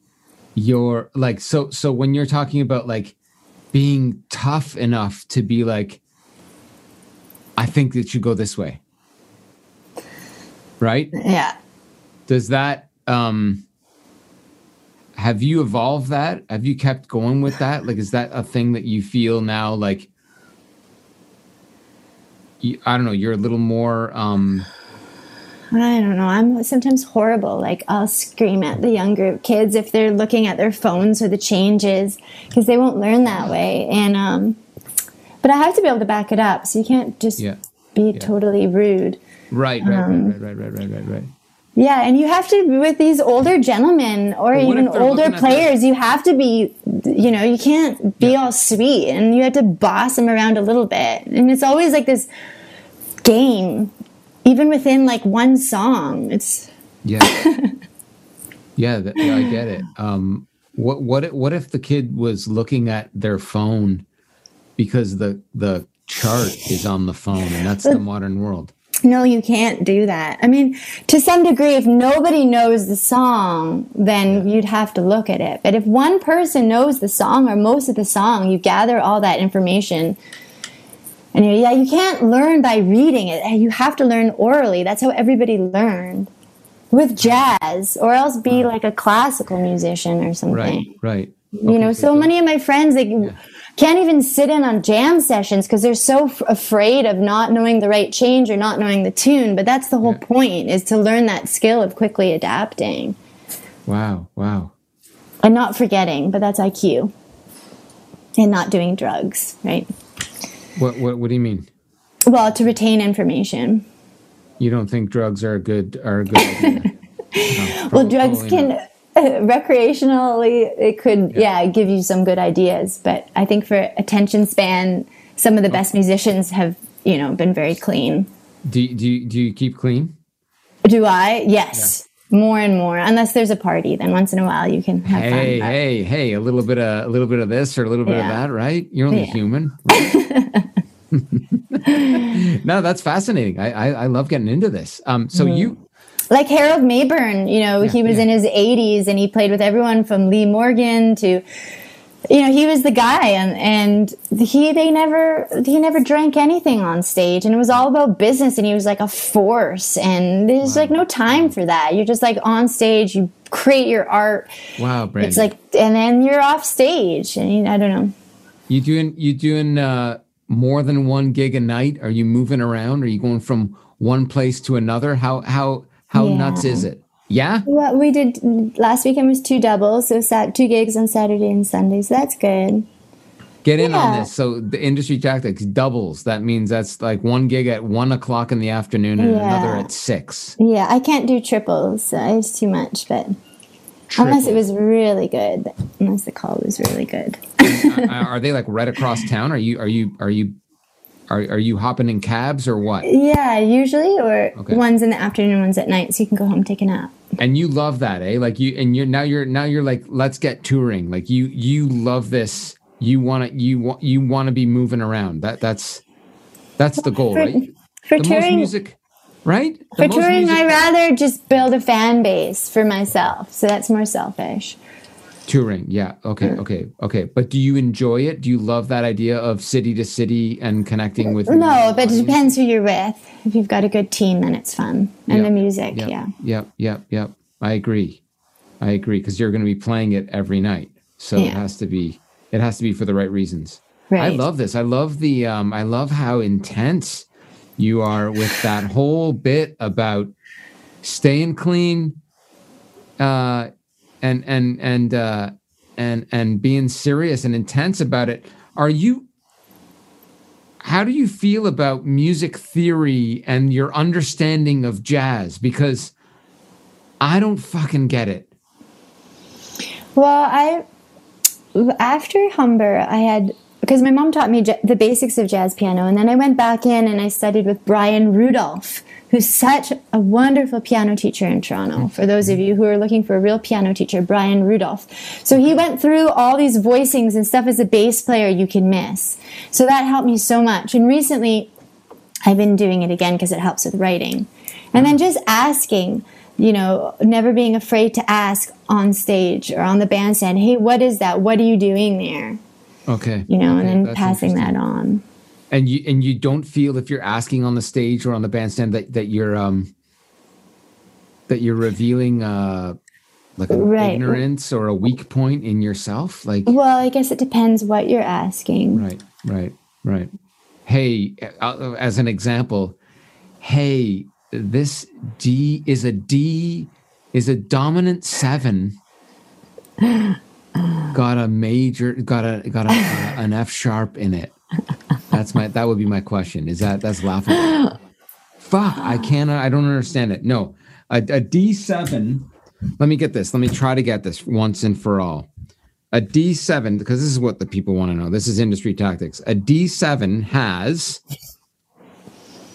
you're like so. So when you're talking about like being tough enough to be like, I think it should go this way, right? yeah. Does that um have you evolved that? Have you kept going with that? Like, is that a thing that you feel now? Like, you, I don't know. You're a little more. um I don't know. I'm sometimes horrible. Like I'll scream at the younger kids if they're looking at their phones or the changes because they won't learn that way. And um, but I have to be able to back it up. So you can't just Yeah. be totally rude. Right, right, Um, right, right, right, right, right, right. Yeah, and you have to be with these older gentlemen or even older players. You have to be, you know, you can't be all sweet, and you have to boss them around a little bit. And it's always like this game, even within like one song. It's Yeah, yeah, that, yeah, I get it. Um, what what if- what if the kid was looking at their phone because the the chart is on the phone, and that's the modern world. No, you can't do that. I mean, to some degree, if nobody knows the song, then you'd have to look at it. But if one person knows the song or most of the song, you gather all that information. And you yeah, you can't learn by reading it. You have to learn orally. That's how everybody learned. With jazz, or else be like a classical musician or something. Right, right. you know so many of my friends they can't even sit in on jam sessions because they're so f- afraid of not knowing the right change or not knowing the tune. But that's the whole point is to learn that skill of quickly adapting. Wow, wow. and not forgetting but that's iq and not doing drugs right What what what do you mean? well to retain information You don't think drugs are a good are a good idea? No, well drugs can not. recreationally it could yeah. give you some good ideas but i think for attention span some of the best musicians have you know been very clean Do you- do you, do you keep clean? Do I? Yes. More and more. Unless there's a party, then once in a while you can have Hey, fun. but- hey, hey! A little bit of a little bit of this or a little bit of that, right? You're only Yeah. human. right? no, that's fascinating. I, I I love getting into this. Um, so Mm-hmm. you Like Harold Mabern, you know, he was yeah. in his 80s and he played with everyone from Lee Morgan to you know, he was the guy and and he they never he never drank anything on stage and it was all about business and he was like a force and there's like no time for that. You're just like on stage, you create your art. wow, Brandon. It's like and then you're off stage and I don't know. you doing you doing uh, more than one gig a night? Are you moving around? Are you going from one place to another? How how how Yeah. nuts is it? Yeah. Well, we did last weekend was two doubles, so sat two gigs on Saturday and Sunday, so that's good. Get in on this. So the industry tactics doubles. That means that's like one gig at one o'clock in the afternoon and another at six. Yeah, I can't do triples. So it's too much, but unless it was really good, unless the call was really good. are, are they like right across town? Are you are you are you are, are you hopping in cabs or what? Yeah, usually, or Okay. one's in the afternoon, one's at night, so you can go home take a nap. And you love that, eh? Like you and you're now you're now you're like let's get touring. Like you you love this. You want to you want you want to be moving around. That that's that's the goal, For- right? For the most touring, music, right? The for touring, music- I rather just build a fan base for myself. So that's more selfish. touring. Yeah. Okay. Okay. Okay. But do you enjoy it? Do you love that idea of city to city and connecting with? No, but it depends who you're with. If you've got a good team, then it's fun. And Yeah. the music, Yep, yeah. Yep. Yep. Yep. I agree. I agree because you're going to be playing it every night, so it has to be. It has to be for the right reasons. I love this. I love the. Um, I love how intense you are with that whole bit about staying clean, uh, and and and uh, and and being serious and intense about it. Are you? How do you feel about music theory and your understanding of jazz? Because I don't fucking get it. Well, I after Humber, I had because my mom taught me j- the basics of jazz piano, and then I went back in and I studied with Brian Rudolph, who's such a wonderful piano teacher in Toronto. Mm-hmm. For those of you who are looking for a real piano teacher, Brian Rudolph. So he went through all these voicings and stuff as a bass player you can miss. So that helped me so much. And recently, I've been doing it again because it helps with writing. And then mm-hmm. just asking, you know, never being afraid to ask on stage or on the bandstand, hey, what is that? What are you doing there? Okay. You know, Okay, and then passing that on. and you and you don't feel if you're asking on the stage or on the bandstand that that you're um that you're revealing uh like an Right. ignorance or a weak point in yourself like Well, I guess it depends what you're asking. right right right hey uh, as an example hey this d is a d is a dominant 7 got a major got a got a, uh, an f sharp in it. That's my that would be my question. Is that that's laughable? Fuck i can't i don't understand it. No a, a d7 let me get this let me try to get this once and for all. A d7 because this is what the people want to know this is industry tactics. A d7 has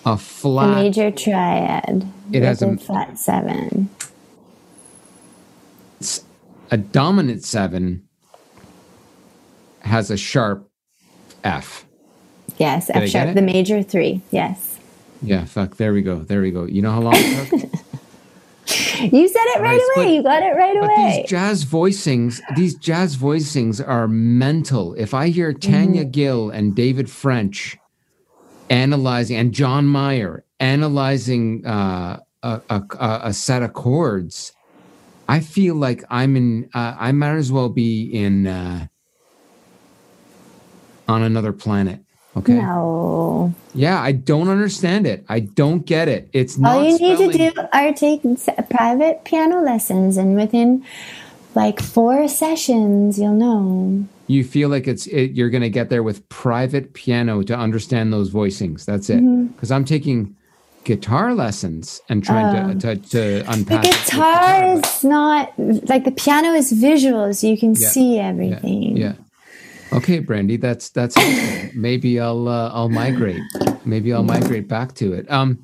a A flat major triad. It has a- a flat seven. A dominant 7 has a sharp f Yes, I F sharp, the major three. Yes. yeah fuck there we go there we go you know how long it took You said it right Right, away. but- you got it right But away. these jazz voicings, these jazz voicings are mental. If I hear Tania Mm-hmm. Gill and David French analyzing, and John Mayer analyzing uh, a, a a set of chords, I feel like I'm in. Uh, I might as well be in uh, on another planet. Okay. no. Yeah, I don't understand it. I don't get it. It's not. All you need to do are take private piano lessons, and within like four sessions, you'll know. you feel like it's it, you're going to get there with private piano to understand those voicings that's it Mm-hmm. because i'm taking guitar lessons and trying to, to to The unpack with guitar but- is not like the piano is visual, so you can Yeah, see everything. yeah okay brandi that's that's maybe i'll uh, i'll migrate maybe i'll migrate back to it um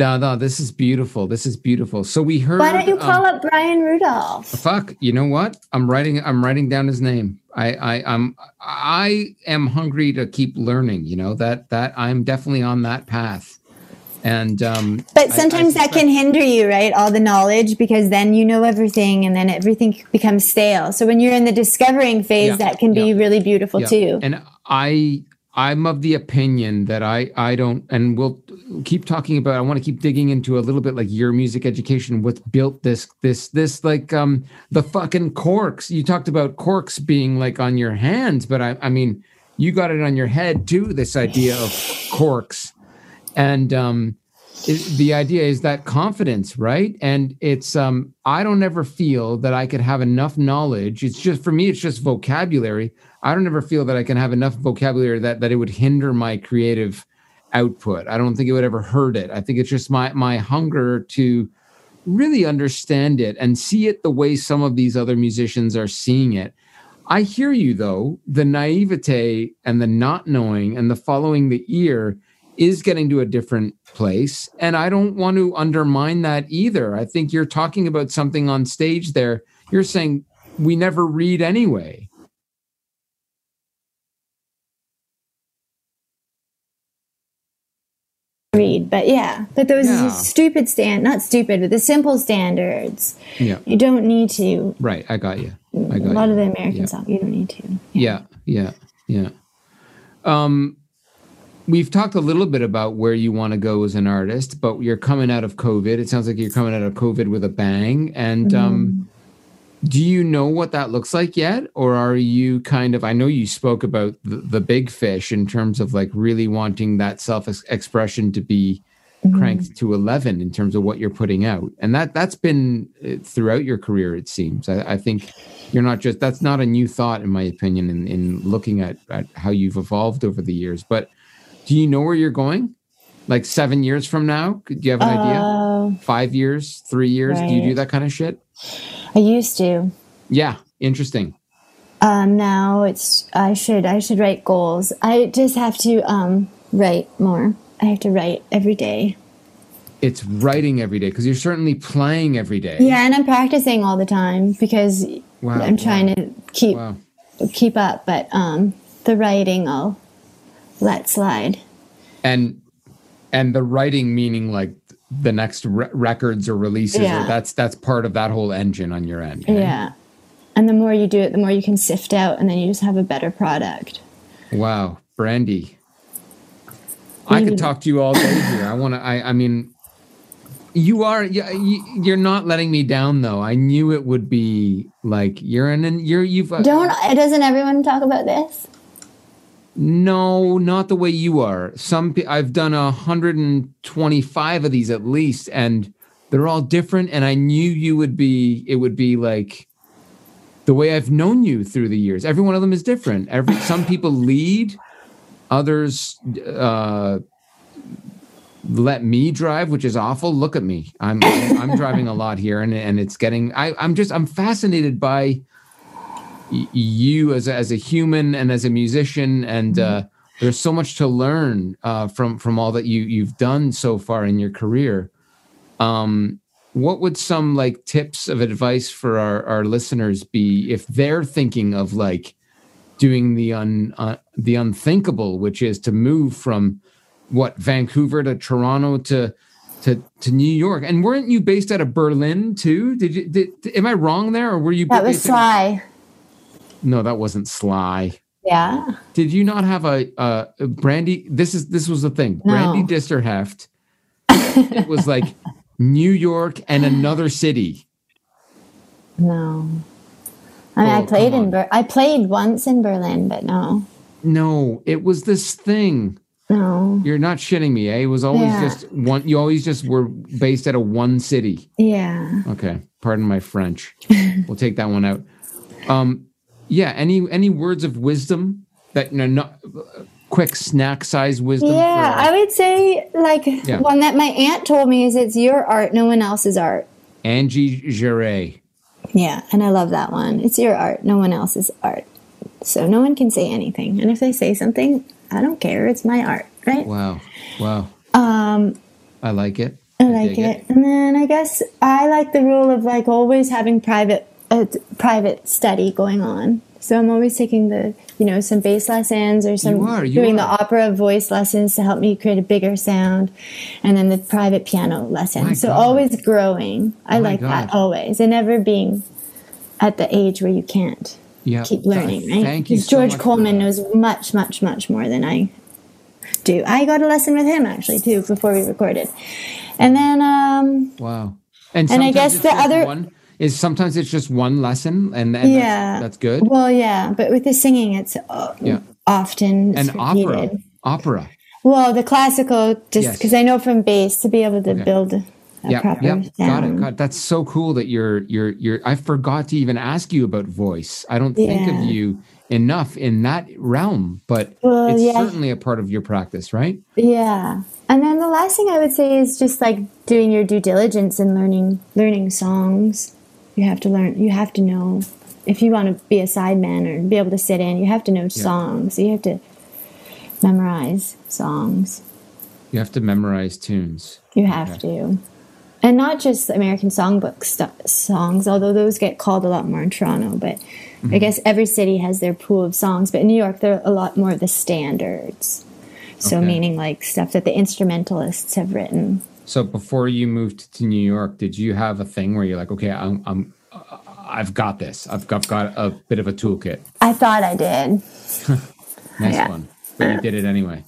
no, no, this is beautiful. This is beautiful. So we heard. Why don't you um, call up Brian Rudolph? Fuck. You know what? I'm writing. I'm writing down his name. I, I, I'm. I am hungry to keep learning. You know that that I'm definitely on that path. And um, But I- I sometimes that can hinder you, right? All the knowledge, because then you know everything and then everything becomes stale. So when you're in the discovering phase, Yeah, that can be really beautiful Yeah. too. And I I'm of the opinion that I I don't and we'll keep talking about I want to keep digging into a little bit like your music education what's built this this this like um the fucking corks you talked about corks being like on your hands but I I mean you got it on your head too this idea of corks and um it, the idea is that confidence, right? And it's um I don't ever feel that I could have enough knowledge. It's just for me, it's just vocabulary. I don't ever feel that I can have enough vocabulary that that it would hinder my creative output. I don't think it would ever hurt it. I think it's just my my hunger to really understand it and see it the way some of these other musicians are seeing it. I hear you though, the naivete and the not knowing and the following the ear is getting to a different place. And I don't want to undermine that either. I think you're talking about something on stage there. You're saying we never read anyway. read but yeah but those Yeah. stupid stand not stupid but the simple standards Yeah. you don't need to Right. I got you. I a got lot you. of the american Yeah. songs you don't need to Yeah, yeah, yeah. Um, we've talked a little bit about where you want to go as an artist, but you're coming out of COVID. It sounds like you're coming out of COVID with a bang. And um, do you know what that looks like yet, or are you kind of? I know you spoke about the, the big fish in terms of like really wanting that self expression to be cranked to 11 in terms of what you're putting out and that that's been uh, throughout your career it seems I, I think you're not just that's not a new thought in my opinion in, in looking at, at how you've evolved over the years but do you know where you're going? Like seven years from now? Do you have an idea? Uh, five years? Three years? Do you do that kind of shit? I used to. Yeah interesting. Um now it's i should i should write goals. I just have to um write more. I have to write every day. It's writing every day because you're certainly playing every day. Yeah and i'm practicing all the time because Wow, i'm trying to keep wow. keep up but um the writing i'll let slide and and the writing meaning like the next re- records or releases Yeah. or that's that's part of that whole engine on your end okay? Yeah. And the more you do it, the more you can sift out, and then you just have a better product. wow brandi i could talk to you all day here i want to i i mean you are you're not letting me down though i knew it would be like you're in an you're you've uh, Don't doesn't everyone talk about this? No, not the way you are. Some I've done a 125 of these at least, and they're all different. And I knew you would be. It would be like the way I've known you through the years. Every one of them is different. Every some people lead, others uh, let me drive, which is awful. Look at me. I'm I'm driving a lot here, and and it's getting. I I'm just I'm fascinated by you as a, as a human and as a musician and uh, there's so much to learn uh, from from all that you you've done so far in your career. Um, what would some like tips of advice for our, our listeners be if they're thinking of like doing the un uh, the unthinkable which is to move from what Vancouver to Toronto to to to New York? And weren't you based out of Berlin too? Did you did, am I wrong there or were you That was based out of- Sly. No, that wasn't Sly. Yeah. Did you not have a, uh Brandi? This is this was the thing. No. Brandi Disterheft. it was like New York and another city. No. I mean, Oh, I played in Ber- I played once in Berlin, but no, No, it was this thing. no. You're not shitting me, eh? It was always Yeah. just one. You always just were based at a one city. Yeah. Okay, pardon my French. we'll take that one out. Um, yeah. Any any words of wisdom that no, not quick snack size wisdom? Yeah, for- I would say like Yeah. one that my aunt told me is it's your art, no one else's art. Angie Jaree. Yeah, and I love that one. It's your art, no one else's art. So no one can say anything. And if they say something, I don't care. It's my art, right? Wow. Wow. Um, I like it. I like dig it. And then I guess I like the rule of like always having private t- private study going on. So I'm always taking the you know some bass lessons or some You are, you doing are. the opera voice lessons to help me create a bigger sound, and then the private piano lessons. My so God. always growing. I Oh like that always, and never being at the age where you can't Yeah. keep learning. Right? Thank you. So George Coleman knows much, much, much more than I do. I got a lesson with him actually too before we recorded, and then um, Wow. And, And I guess the other- one is sometimes it's just one lesson, and, and yeah, that's, that's good. Well, yeah, but with the singing, it's uh, Yeah. often And it's opera, opera. Well, the classical, just Yes. because I know from bass to be able to build a Yeah, yeah, got it. it. That's so cool that you're you're you're. I forgot to even ask you about voice. I don't think of you enough in that realm, but Well, it's yeah. certainly a part of your practice, right? Yeah. And then the last thing I would say is just like doing your due diligence and learning learning songs. You have to learn you have to know if you want to be a sideman or be able to sit in, you have to know songs. You have to memorize songs. You have to memorize tunes. You have to. And not just American songbook stu songs, although those get called a lot more in Toronto. But I mm-hmm. guess every city has their pool of songs. But in New York, they're a lot more of the standards. So, Okay. meaning like stuff that the instrumentalists have written. So before you moved to New York, did you have a thing where you're like, okay, I'm, I'm I've got this. I've got, got a bit of a toolkit. I thought I did. Nice Yeah. one, but you did it anyway.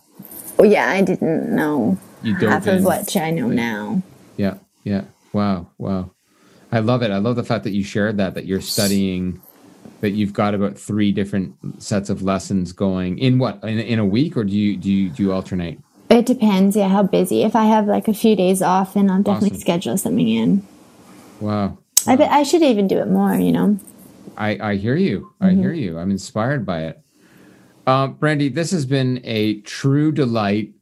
Well, yeah, I didn't know You dove half in. of what I know now. Yeah, yeah. Wow, wow. I love it. I love the fact that you shared that that you're studying that you've got about three different sets of lessons going in what in, in a week or do you do you do you alternate? It depends, yeah, how busy. If I have like a few days off, then I'll definitely Awesome. schedule something in. Wow. I bet I should even do it more, you know. I, I hear you. I Mm-hmm. hear you. I'm inspired by it. Um, Brandi, this has been a true delight.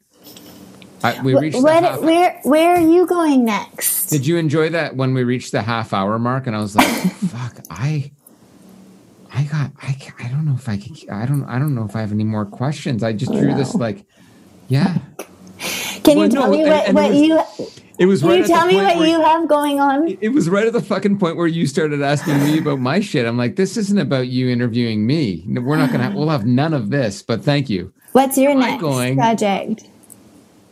I, we reached the What, half, where where are you going next? Did you enjoy that when we reached the half hour mark? And I was like, "Fuck, I, I got, I, I don't know if I could, I don't, I don't know if I have any more questions. I just drew this like, yeah, Can Well, you tell no, me what, and it what was- you it was can right. you tell me what you have going on? It was right at the fucking point where you started asking me about my shit. I'm like, this isn't about you interviewing me. We're not gonna, we'll have none of this. But thank you. What's your next going? project?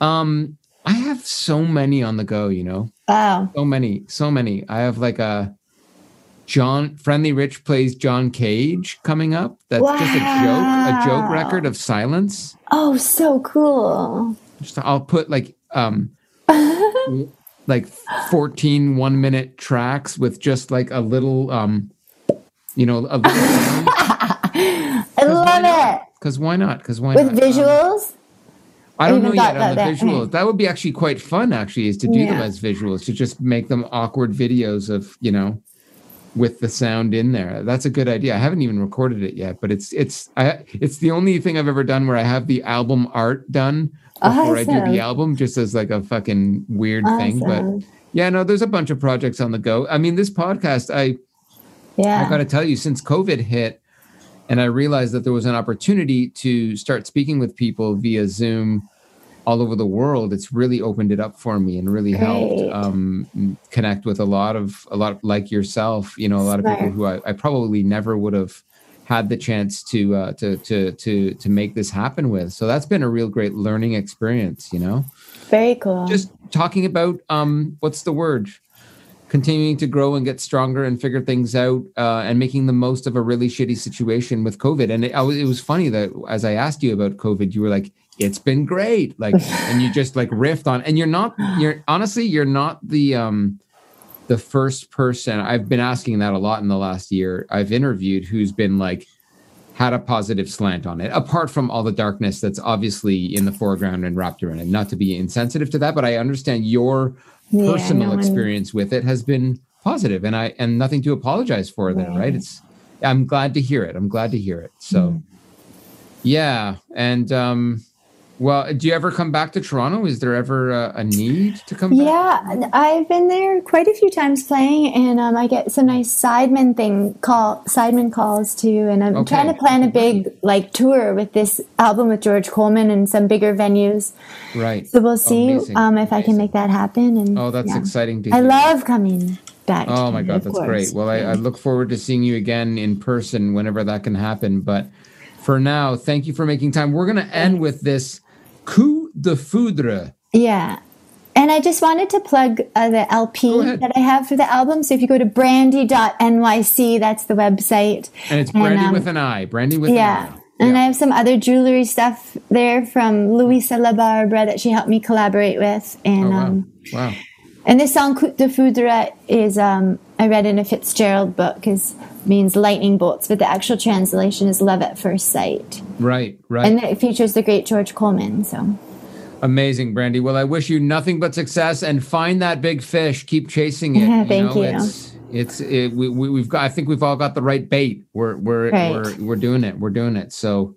Um, I have so many on the go. You know, Wow. so many, so many. I have like a John Friendly Rich plays John Cage coming up. That's just a joke, a joke record of silence. Oh, so cool. Just I'll put like um like 14 one minute tracks with just like a little um you know a little I love it. because why not because why With not Um, visuals? I don't even know yet on the that. visuals. That would be actually quite fun, actually, is to do them as visuals, to just make them awkward videos of, you know, with the sound in there. That's a good idea. I haven't even recorded it yet, but it's it's I it's the only thing I've ever done where I have the album art done oh, before I do the album, just as like a fucking weird thing. But yeah, no, there's a bunch of projects on the go. I mean, this podcast, I Yeah. I got to tell you, since COVID hit, and I realized that there was an opportunity to start speaking with people via Zoom all over the world, it's really opened it up for me and really helped um, connect with a lot of a lot like yourself. You know, a lot of people who I, I probably never would have had the chance to uh, to to to to make this happen with. So that's been a real great learning experience. You know Very cool. just talking about um what's the word continuing to grow and get stronger and figure things out uh, and making the most of a really shitty situation with covid and it, I was, it was funny that as i asked you about covid you were like it's been great. Like and you just like riffed on and you're not you're honestly you're not the um the first person. I've been asking that a lot in the last year. I've interviewed who's been like had a positive slant on it apart from all the darkness that's obviously in the foreground and wrapped around it. Not to be insensitive to that but i understand your Yeah, personal no one- experience with it has been positive and i and nothing to apologize for there right. it's i'm glad to hear it. I'm glad to hear it. So Mm-hmm. yeah and um well do you ever come back to toronto is there ever a, a need to come back Yeah, I've been there quite a few times playing, and um, I get some nice sideman thing call sideman calls too. And I'm Okay. trying to plan a big like tour with this album with George Coleman and some bigger venues. right So we'll see Amazing. um, if I can make that happen. And oh that's yeah. exciting to I love coming back. Oh my God, that's course. great. Well, I, I look forward to seeing you again in person whenever that can happen. But for now, thank you for making time. We're going to end with this coup de foudre. Yeah. And I just wanted to plug uh, the LP that I have for the album. So if you go to brandi.nyc, that's the website. And it's Brandi um, with an I. Brandi with Yeah. an I. Yeah. And I have some other jewelry stuff there from Luisa La Barbara that she helped me collaborate with. And Oh, wow. um, wow. And this song Coup de Foudre is um, I read in a Fitzgerald book is means lightning bolts, but the actual translation is love at first sight. Right, right. And it features the great George Coleman. So Amazing, Brandi. Well, I wish you nothing but success and find that big fish. Keep chasing it. Thank you. It's, it's it, we, we, we've got. I think we've all got the right bait. We're we're Right. we're we're doing it. We're doing it. So,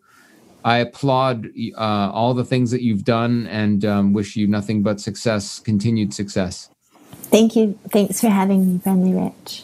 I applaud uh, all the things that you've done and um, wish you nothing but success, continued success. Thank you. Thanks for having me, Friendly Rich.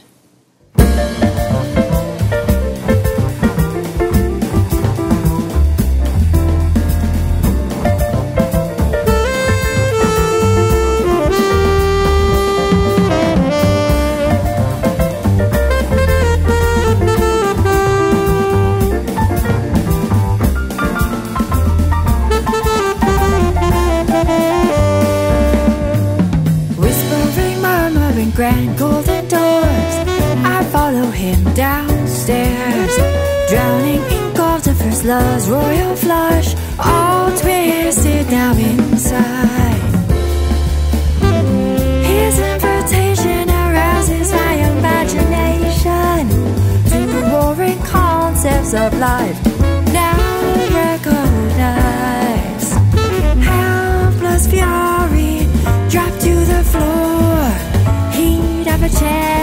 Of royal flush. All twisted now inside. His invitation arouses my imagination to roaring concepts of life. Now recognize helpless fury drop to the floor. He'd have a chance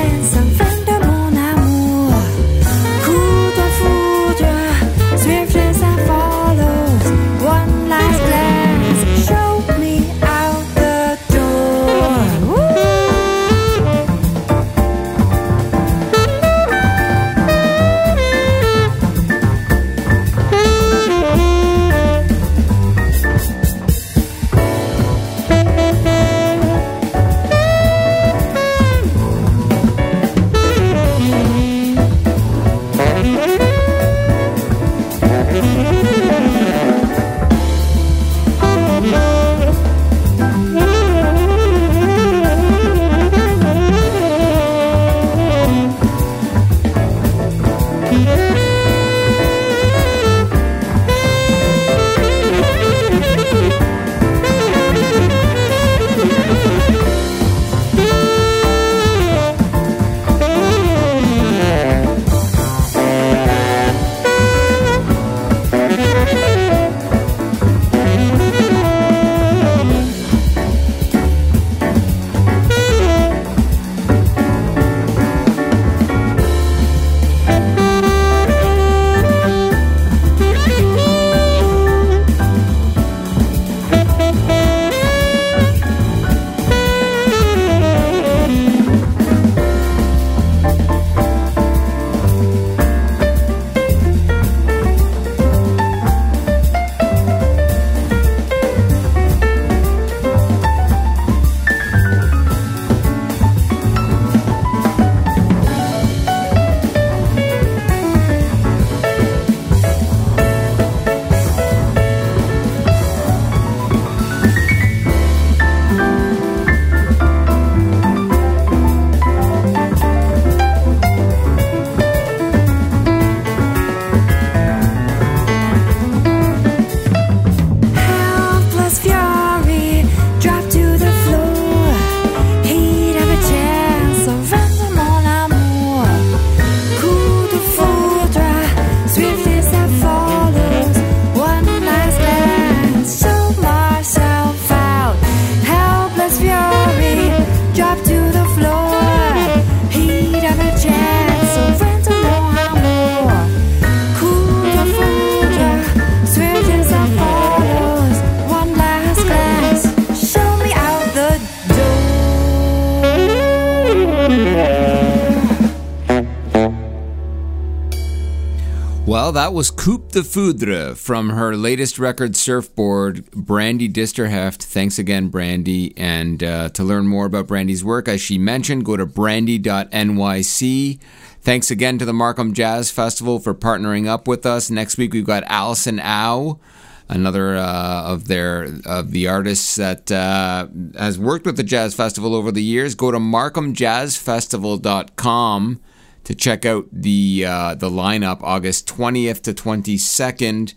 that was Coup de Foudre from her latest record, Surfboard, Brandi Disterheft. Thanks again, Brandi. And uh, to learn more about Brandi's work, as she mentioned, go to brandi.nyc. Thanks again to the Markham Jazz Festival for partnering up with us. Next week, we've got Allison Au. Another uh, of their of the artists that uh, has worked with the Jazz Festival over the years. Go to markhamjazzfestival.com to check out the uh, the lineup August 20th to 22nd.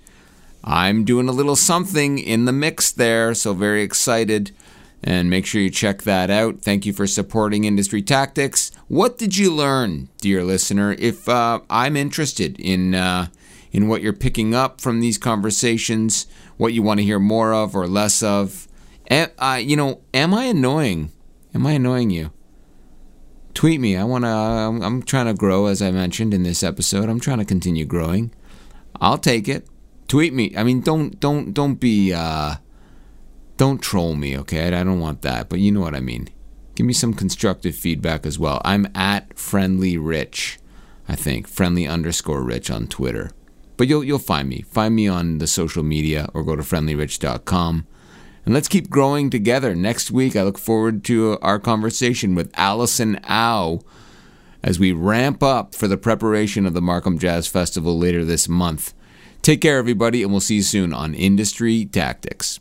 I'm doing a little something in the mix there, so very excited. And make sure you check that out. Thank you for supporting Industry Tactics. What did you learn, dear listener? If uh, I'm interested in uh, in what you're picking up from these conversations, what you want to hear more of or less of, Am, uh, you know, am I annoying? Am I annoying you? Tweet me. I want to. I'm, I'm trying to grow, as I mentioned in this episode. I'm trying to continue growing. I'll take it. Tweet me. I mean, don't don't don't be. Uh, don't troll me, okay? I don't want that, but you know what I mean. Give me some constructive feedback as well. I'm at friendly rich, I think friendly underscore rich on Twitter. But you'll you'll find me. Find me on the social media or go to friendlyrich.com. And let's keep growing together. Next week, I look forward to our conversation with Allison Au as we ramp up for the preparation of the Markham Jazz Festival later this month. Take care, everybody, and we'll see you soon on Industry Tactics.